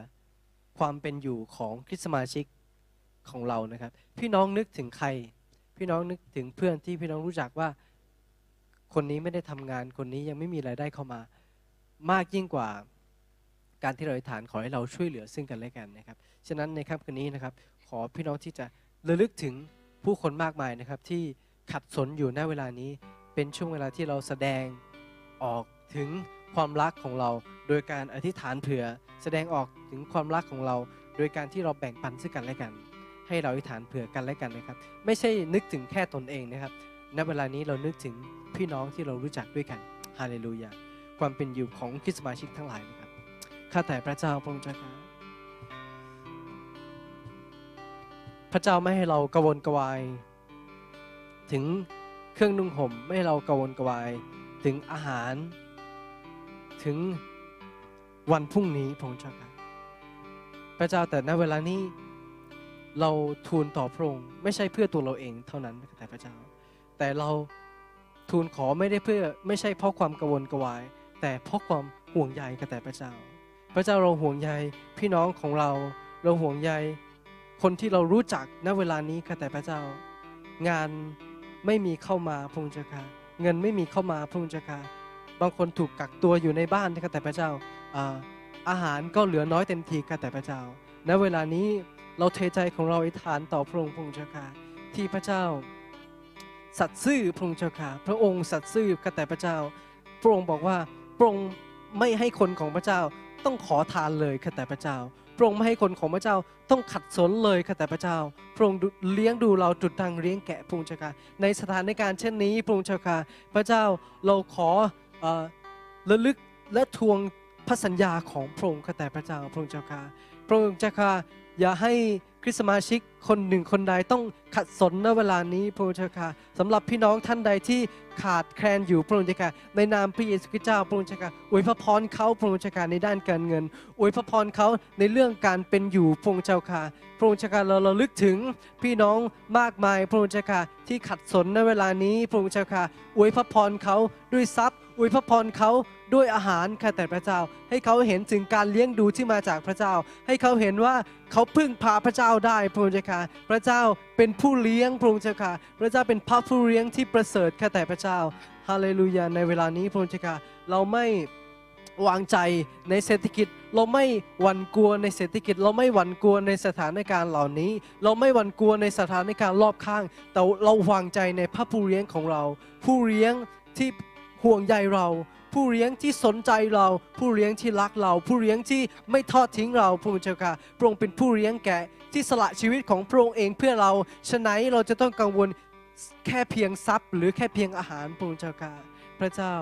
ความเป็นอยู่ของคริสตสมาชิกของเรานะครับ พี่น้องนึกถึงใคร พี่น้องนึกถึงเพื่อนที่พี่น้องรู้จักว่า คนนี้ไม่ได้ทำงานคนนี้ยังไม่มีรายได้เข้ามา มากยิ่งกว่า การที่เราอธิษฐานขอให้เราช่วยเหลือซึ่งกันและกันนะครับ ฉะนั้นในค่ำคืนนี้นะครับ ขอพี่น้องที่จะระลึกถึงผู้คนมากมายนะครับ ที่ขัดสนอยู่ณเวลานี้ เป็นช่วงเวลาที่เราแสดงออกถึงความรักของเรา โดยการอธิษฐานเผื่อ แสดงออกถึงความรักของเรา โดยการที่เราแบ่งปันซึ่งกันและกัน ให้เราอธิษฐานเผื่อกันและกันนะครับ ไม่ใช่นึกถึงแค่ตนเองนะครับณเวลานี้เรานึกถึงพี่น้องที่เรารู้จักด้วยกันฮาเลลูยาความเป็นอยู่ของคริสต์สมาชิกทั้งหลายนะ ข้าแต่พระเจ้าพระองค์เจ้าพระเจ้าไม่ให้เรากระวนกระวาย ถึงเครื่องนุ่งห่มไม่ให้เรากระวนกระวาย ถึงอาหาร ถึงวันพรุ่งนี้พระองค์เจ้าค่ะพระเจ้าแต่ณเวลานี้เราทูลต่อพระองค์ไม่ใช่เพื่อตัวเราเองเท่านั้นแต่พระเจ้า แต่เราทูลขอไม่ได้เพื่อไม่ใช่เพราะความกระวนกระวาย แต่เพราะความห่วงใยกับแต่พระเจ้า พระเจ้าเราห่วงใยพี่น้องของเรา เราห่วงใย คนที่เรารู้จักณเวลานี้ค่ะแต่พระเจ้า งานไม่มีเข้ามาพระองค์เจ้าค่ะเงินไม่มีเข้ามาพระองค์เจ้าค่ะบางคนถูกกักตัวอยู่ในบ้านค่ะแต่พระเจ้าอาหารก็เหลือน้อยเต็มทีค่ะแต่พระเจ้า ณเวลานี้เราเทใจของเราอธิษฐานต่อพระองค์พระองค์เจ้าค่ะที่พระเจ้า สัตย์ซื่อพระองค์เจ้าค่ะพระองค์สัตย์ซื่อข้าแต่พระเจ้า พระองค์บอกว่าพระองค์ไม่ให้คนของพระเจ้า ต้องขอทานเลยข้าแต่พระเจ้า พระองค์ไม่ให้คนของพระเจ้าต้องขัดสนเลยข้าแต่พระเจ้า พระองค์เลี้ยงดูเราจุดดังเลี้ยงแกะพระองค์เจ้าค่ะในสถานการณ์เช่นนี้พระองค์เจ้าค่ะพระเจ้าเราขออ่อระลึกและทวงพระสัญญาของพระองค์ข้าแต่พระเจ้า พระองค์เจ้าค่ะพระองค์เจ้าค่ะ อย่าให้คริสตสมาชิกคนหนึ่งคนใดต้องขัดสนในเวลานี้พระองค์เจ้าค่ะสำหรับพี่น้องท่านใดที่ขาดแคลนอยู่พระองค์เจ้าค่ะในนามพระเยซูคริสต์เจ้าพระองค์เจ้าค่ะอวยพระพรเขาพระองค์เจ้าค่ะในด้านการเงินอวยพระพรเขาในเรื่องการเป็นอยู่พระองค์เจ้าค่ะพระองค์เจ้าค่ะเราเราลึกถึงพี่น้องมากมายพระองค์เจ้าค่ะที่ขัดสนในเวลานี้พระองค์เจ้าค่ะอวยพระพรเขาด้วยทรัพย์อวยพระพรเขา ด้วยอาหารข้าแต่พระเจ้า ให้เขาเห็นถึงการเลี้ยงดูที่มาจากพระเจ้า ให้เขาเห็นว่าเขาพึ่งพาพระเจ้าได้พระองค์เจ้าค่ะพระเจ้าเป็นผู้เลี้ยงพระองค์เจ้าค่ะพระเจ้าเป็นพระผู้เลี้ยงที่ประเสริฐข้าแต่พระเจ้าฮาเลลูยาในเวลานี้พระองค์เจ้าค่ะเราไม่วางใจในเศรษฐกิจเราไม่หวั่นกลัวในเศรษฐกิจ เราไม่หวั่นกลัวในสถานการณ์เหล่านี้ เราไม่หวั่นกลัวในสถานการณ์รอบข้าง แต่เราวางใจในพระผู้เลี้ยงของเรา ผู้เลี้ยงที่ห่วงใยเรา ผู้เลี้ยงที่สนใจเรา ผู้เลี้ยงที่รักเรา ผู้เลี้ยงที่ไม่ทอดทิ้งเราพระองค์เจ้าค่ะพระองค์เป็นผู้เลี้ยงแกะที่สละชีวิตของพระองค์เองเพื่อเราฉะไหนเราจะต้องกังวลแค่เพียงทรัพย์ หรือแค่เพียงอาหารพระองค์เจ้าค่ะพระเจ้า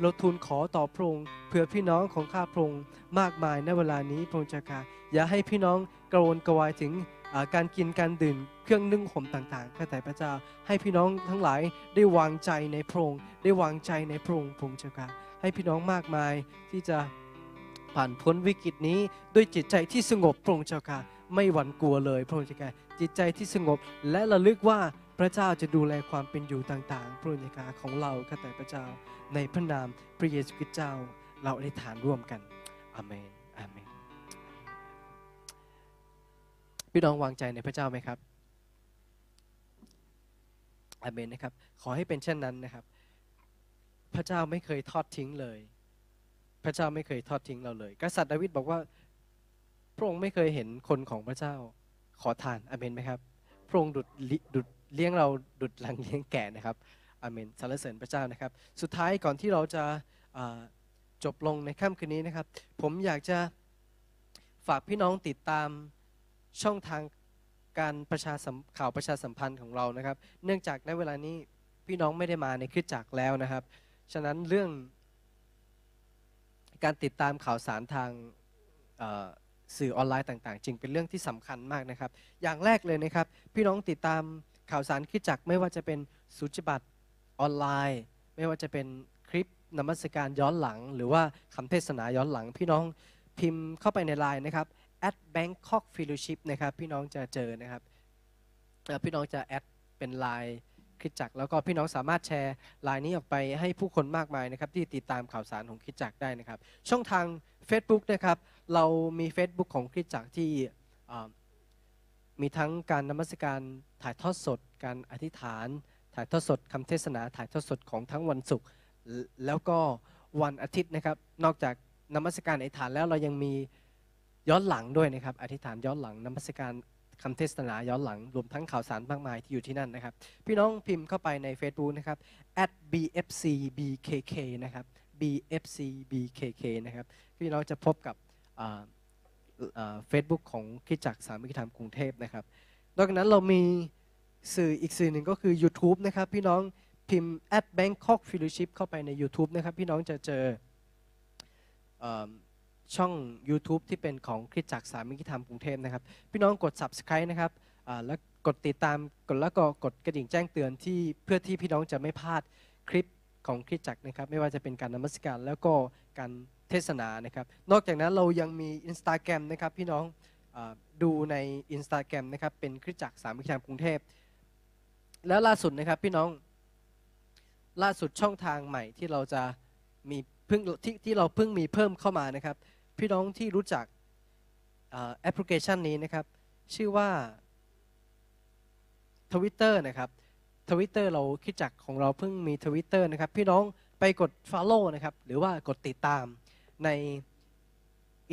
เราทูลขอต่อพระองค์เพื่อพี่น้องของข้าพระองค์มากมายในเวลานี้พระองค์เจ้าค่ะอย่าให้พี่น้องกระวนกระวายถึงการกินการดื่มเครื่องนึ่งห่มต่างๆข้าแต่พระเจ้าให้พี่น้องทั้งหลายได้วางใจในพระองค์ได้วางใจในพระองค์พระองค์เจ้าค่ะ ให้พี่น้องมากมายที่จะผ่านพ้นวิกฤตนี้ด้วยจิตใจที่สงบพระองค์เจ้าค่ะไม่หวั่นกลัวเลยพระองค์เจ้าค่ะจิตใจที่สงบและระลึกว่าพระเจ้าจะดูแลความเป็นอยู่ต่างๆ พระองค์เจ้าค่ะของเราข้าแต่พระเจ้า ในพระนามพระเยซูคริสต์เจ้า เราได้ฐานร่วมกันอาเมนอาเมนพี่น้องวางใจในพระเจ้าไหมครับอาเมนนะครับ ขอให้เป็นเช่นนั้นนะครับ พระเจ้าไม่เคยทอดทิ้งเลย พระเจ้าไม่เคยทอดทิ้งเราเลย กษัตริย์ดาวิดบอกว่า พระองค์ไม่เคยเห็นคนของพระเจ้าขอทานอเมนไหมครับ พระองค์ดุดดุดเลี้ยงเราดุดหลังเลี้ยงแก่นะครับอเมนสรรเสริญพระเจ้านะครับ สุดท้ายก่อนที่เราจะจบลงในค่ำคืนนี้นะครับ ผมอยากจะฝากพี่น้องติดตามช่องทางการประชาข่าวประชาสัมพันธ์ของเรานะครับ เนื่องจากในเวลานี้พี่น้องไม่ได้มาในคริสตจักรแล้วนะครับ ฉะนั้นเรื่องการติดตามข่าวสารทางสื่อออนไลน์ต่างๆ จึงเป็นเรื่องที่สำคัญมากนะครับ อย่างแรกเลยนะครับ พี่น้องติดตามข่าวสารคริสตจักรไม่ว่าจะเป็นสุจิบัตรออนไลน์ ไม่ว่าจะเป็นคลิปนมัสการย้อนหลัง หรือว่าคำเทศนาย้อนหลัง พี่น้องพิมพ์เข้าไปในไลน์นะครับ at Bangkok Fellowship นะครับ พี่น้องจะเจอนะครับ พี่น้องจะแอดเป็นไลน์ คริสจักรแล้วก็พี่น้องสามารถแชร์ไลน์นี้ออกไปให้ผู้คนมากมายนะครับที่ติดตามข่าวสารของคริสจักรได้นะครับ ช่องทาง Facebook นะครับเรามี Facebook ของคริสจักรที่มีทั้งการนมัสการถ่ายทอดสด การอธิษฐาน ถ่ายทอดสดคำเทศนา ถ่ายทอดสดของทั้งวันศุกร์แล้วก็วันอาทิตย์นะครับ นอกจากนมัสการอธิษฐานแล้วเรายังมีย้อนหลังด้วยนะครับ อธิษฐานย้อนหลังนมัสการ คำเทศนาย้อนหลังรวมทั้งข่าวสารมากมายที่อยู่ที่นั่นนะครับ พี่น้องพิมพ์เข้าไปใน Facebook นะครับ at bfcbkk นะครับ bfcbkk นะครับพี่น้องจะพบกับเฟซบุ๊กของคริสตจักสามัคคีธรรมกรุงเทพนะครับนอกจากนั้นเรามีสื่ออีกสื่อหนึ่งก็คือ YouTube นะครับ พี่น้องพิมพ์ at Bangkok Fellowship เข้าไปใน YouTube นะครับ พี่น้องจะเจออ ช่อง YouTube ที่เป็นของคริสตจักรสามัคคีธรรมกรุงเทพนะครับ พี่น้องกด subscribe นะครับแล้วกดติดตามกดแล้วก็กดกระดิ่งแจ้งเตือนที่เพื่อที่พี่น้องจะไม่พลาดคลิปของคริสตจักรนะครับ ไม่ว่าจะเป็นการนมัสการแล้วก็การเทศนานะครับ นอกจากนั้นเรายังมี Instagram นะครับพี่น้องอดูใน Instagram นะครับเป็นคริสตจักรสามัคคีธรรมกรุงเทพแล้วล่าสุดนะครับพี่น้องล่าสุดช่องทางใหม่ที่เราจะมีเพิ่งที่ที่เราเพิ่งมีเพิ่มเข้ามานะครับ พี่น้องที่รู้จักแอปพลิเคชันนี้นะครับ ชื่อว่าทวิตเตอร์นะครับทวิตเตอร์เราคริสตจักรของเราเพิ่งมีทวิตเตอร์นะครับ พี่น้องไปกด Follow นะครับ หรือว่ากดติดตามใน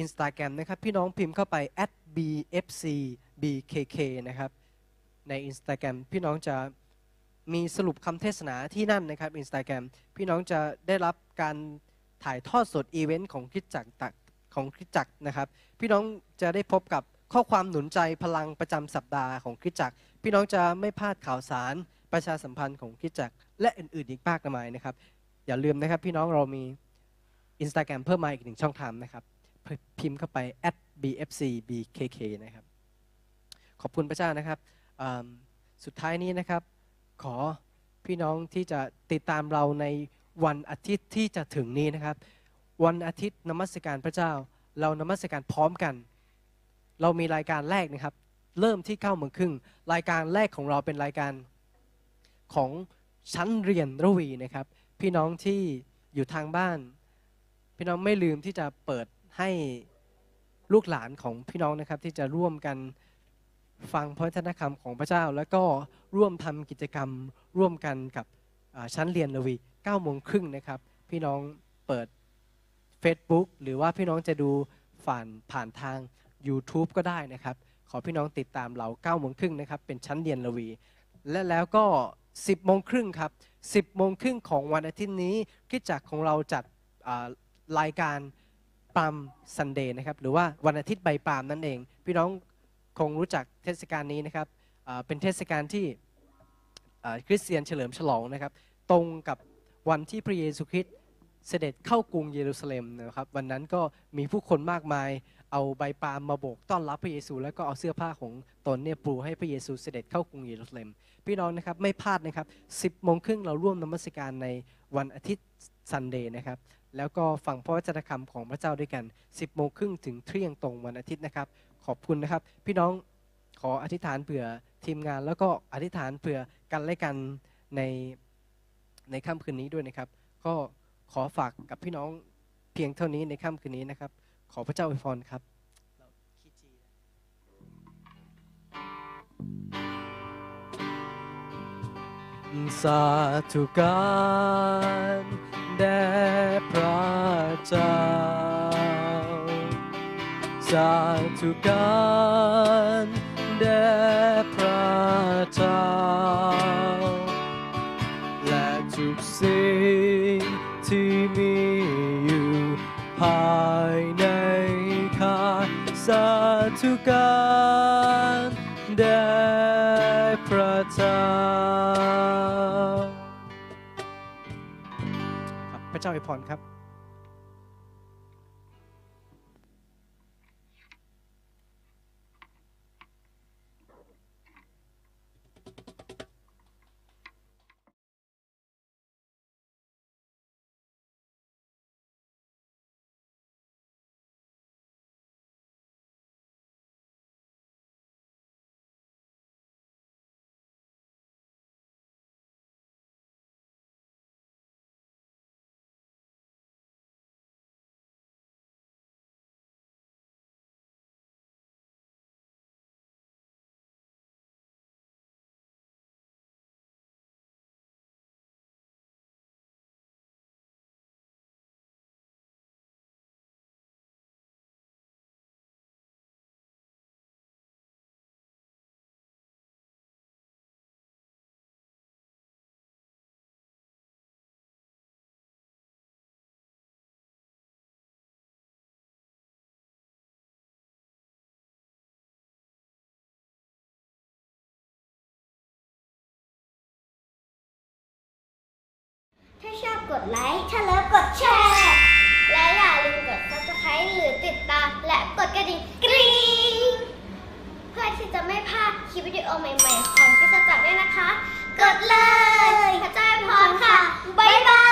Instagram นะครับ พี่น้องพิมพ์เข้าไป @bfcbkk นะครับ ใน Instagram พี่น้องจะมีสรุปคำเทศนาที่นั่นนะครับ Instagram พี่น้องจะได้รับการถ่ายทอดสดอีเวนต์ของคริสตจักรต ของคริดจักรนะครับ พี่น้องจะได้พบกับข้อความหนุนใจพลังประจำสัปดาห์ของคริดจักร พี่น้องจะไม่พลาดข่าวสารประชาสัมพันธ์ของคริดจักร และอื่น ๆ อีกมากมายนะครับ อย่าลืมนะครับ พี่น้องเรามี Instagram เพิ่มมาอีกหนึ่งช่องทางนะครับ พิมพ์เข้าไป @bfcbkk นะครับ ขอบคุณพระเจ้านะครับ สุดท้ายนี้นะครับ ขอพี่น้องที่จะติดตามเราในวันอาทิตย์ที่จะถึงนี้นะครับ วันอาทิตย์นมัสการพระเจ้า เรานมัสการพร้อมกัน เรามีรายการแรกนะครับ เริ่มที่เก้าโมงครึ่งรายการแรกของเราเป็นรายการของชั้นเรียนระวีนะครับ พี่น้องที่อยู่ทางบ้าน พี่น้องไม่ลืมที่จะเปิดให้ลูกหลานของพี่น้องนะครับ ที่จะร่วมกันฟังพระวจนคำของพระเจ้า แล้วก็ร่วมทำกิจกรรมร่วมกันกับชั้นเรียนระวี9โมงครึ่งนะครับ พี่น้องเปิด Facebook หรือว่าพี่น้องจะดูผ่านผ่านทาง YouTube ก็ได้นะครับ ขอพี่น้องติดตามเรา9โมงครึ่งนะครับ เป็นชั้นเรียนระวี และแล้วก็ 10โมงครึ่งครับ 10โมงครึ่งของวันอาทิตย์นี้คริสตจักของเราจัดรายการปามซันเดย์นะครับ หรือว่าวันอาทิตย์ใบปาล์มนั่นเอง พี่น้องคงรู้จักเทศกาลนี้นะครับเป็นเทศกาลที่คริสเตียนเฉลิมฉลองนะครับ ตรงกับวันที่พระเยซูคริสต์ เสด็จเข้ากรุงเยรูซาเล็มนะครับ วันนั้นก็มีผู้คนมากมาย เอาใบปาล์มมาโบกต้อนรับพระเยซู แล้วก็เอาเสื้อผ้าของตนเนี่ยปูให้พระเยซูเสด็จเข้ากรุงเยรูซาเล็ม พี่น้องนะครับไม่พลาดนะครับ10โมงครึ่งเราร่วมนมัสการในวันอาทิตย์ Sunday นะครับแล้วก็ฟังพระวจนะคำของพระเจ้าด้วยกัน 10โมงครึ่งถึงเที่ยงตรงวันอาทิตย์นะครับ ขอบคุณนะครับ พี่น้องขออธิษฐานเผื่อทีมงาน แล้วก็อธิษฐานเผื่อกันและกันในในค่ำคืนนี้ด้วยนะครับ ก็ ขอฝากกับพี่น้องเพียงเท่านี้ในค่ำคืนนี้นะครับ ขอพระเจ้าอวยพรครับสาธุการแด่พระเจ้า สาธุการแด่พระเจ้า และทุกสิ่ง ทุการได้พระเจ้าพระเจ้าอวยพรครับ กดไลค์ถ้าเลิฟกดแชร์ และอย่าลืมกด subscribe หรือติดตาม และกดกระดิ่งกริ๊งเพื่อที่จะไม่พลาดคลิปวิดีโอใหม่ๆของพิศจักรด้วยนะคะ กดเลยพระเจ้าพรค่ะ บ๊ายบาย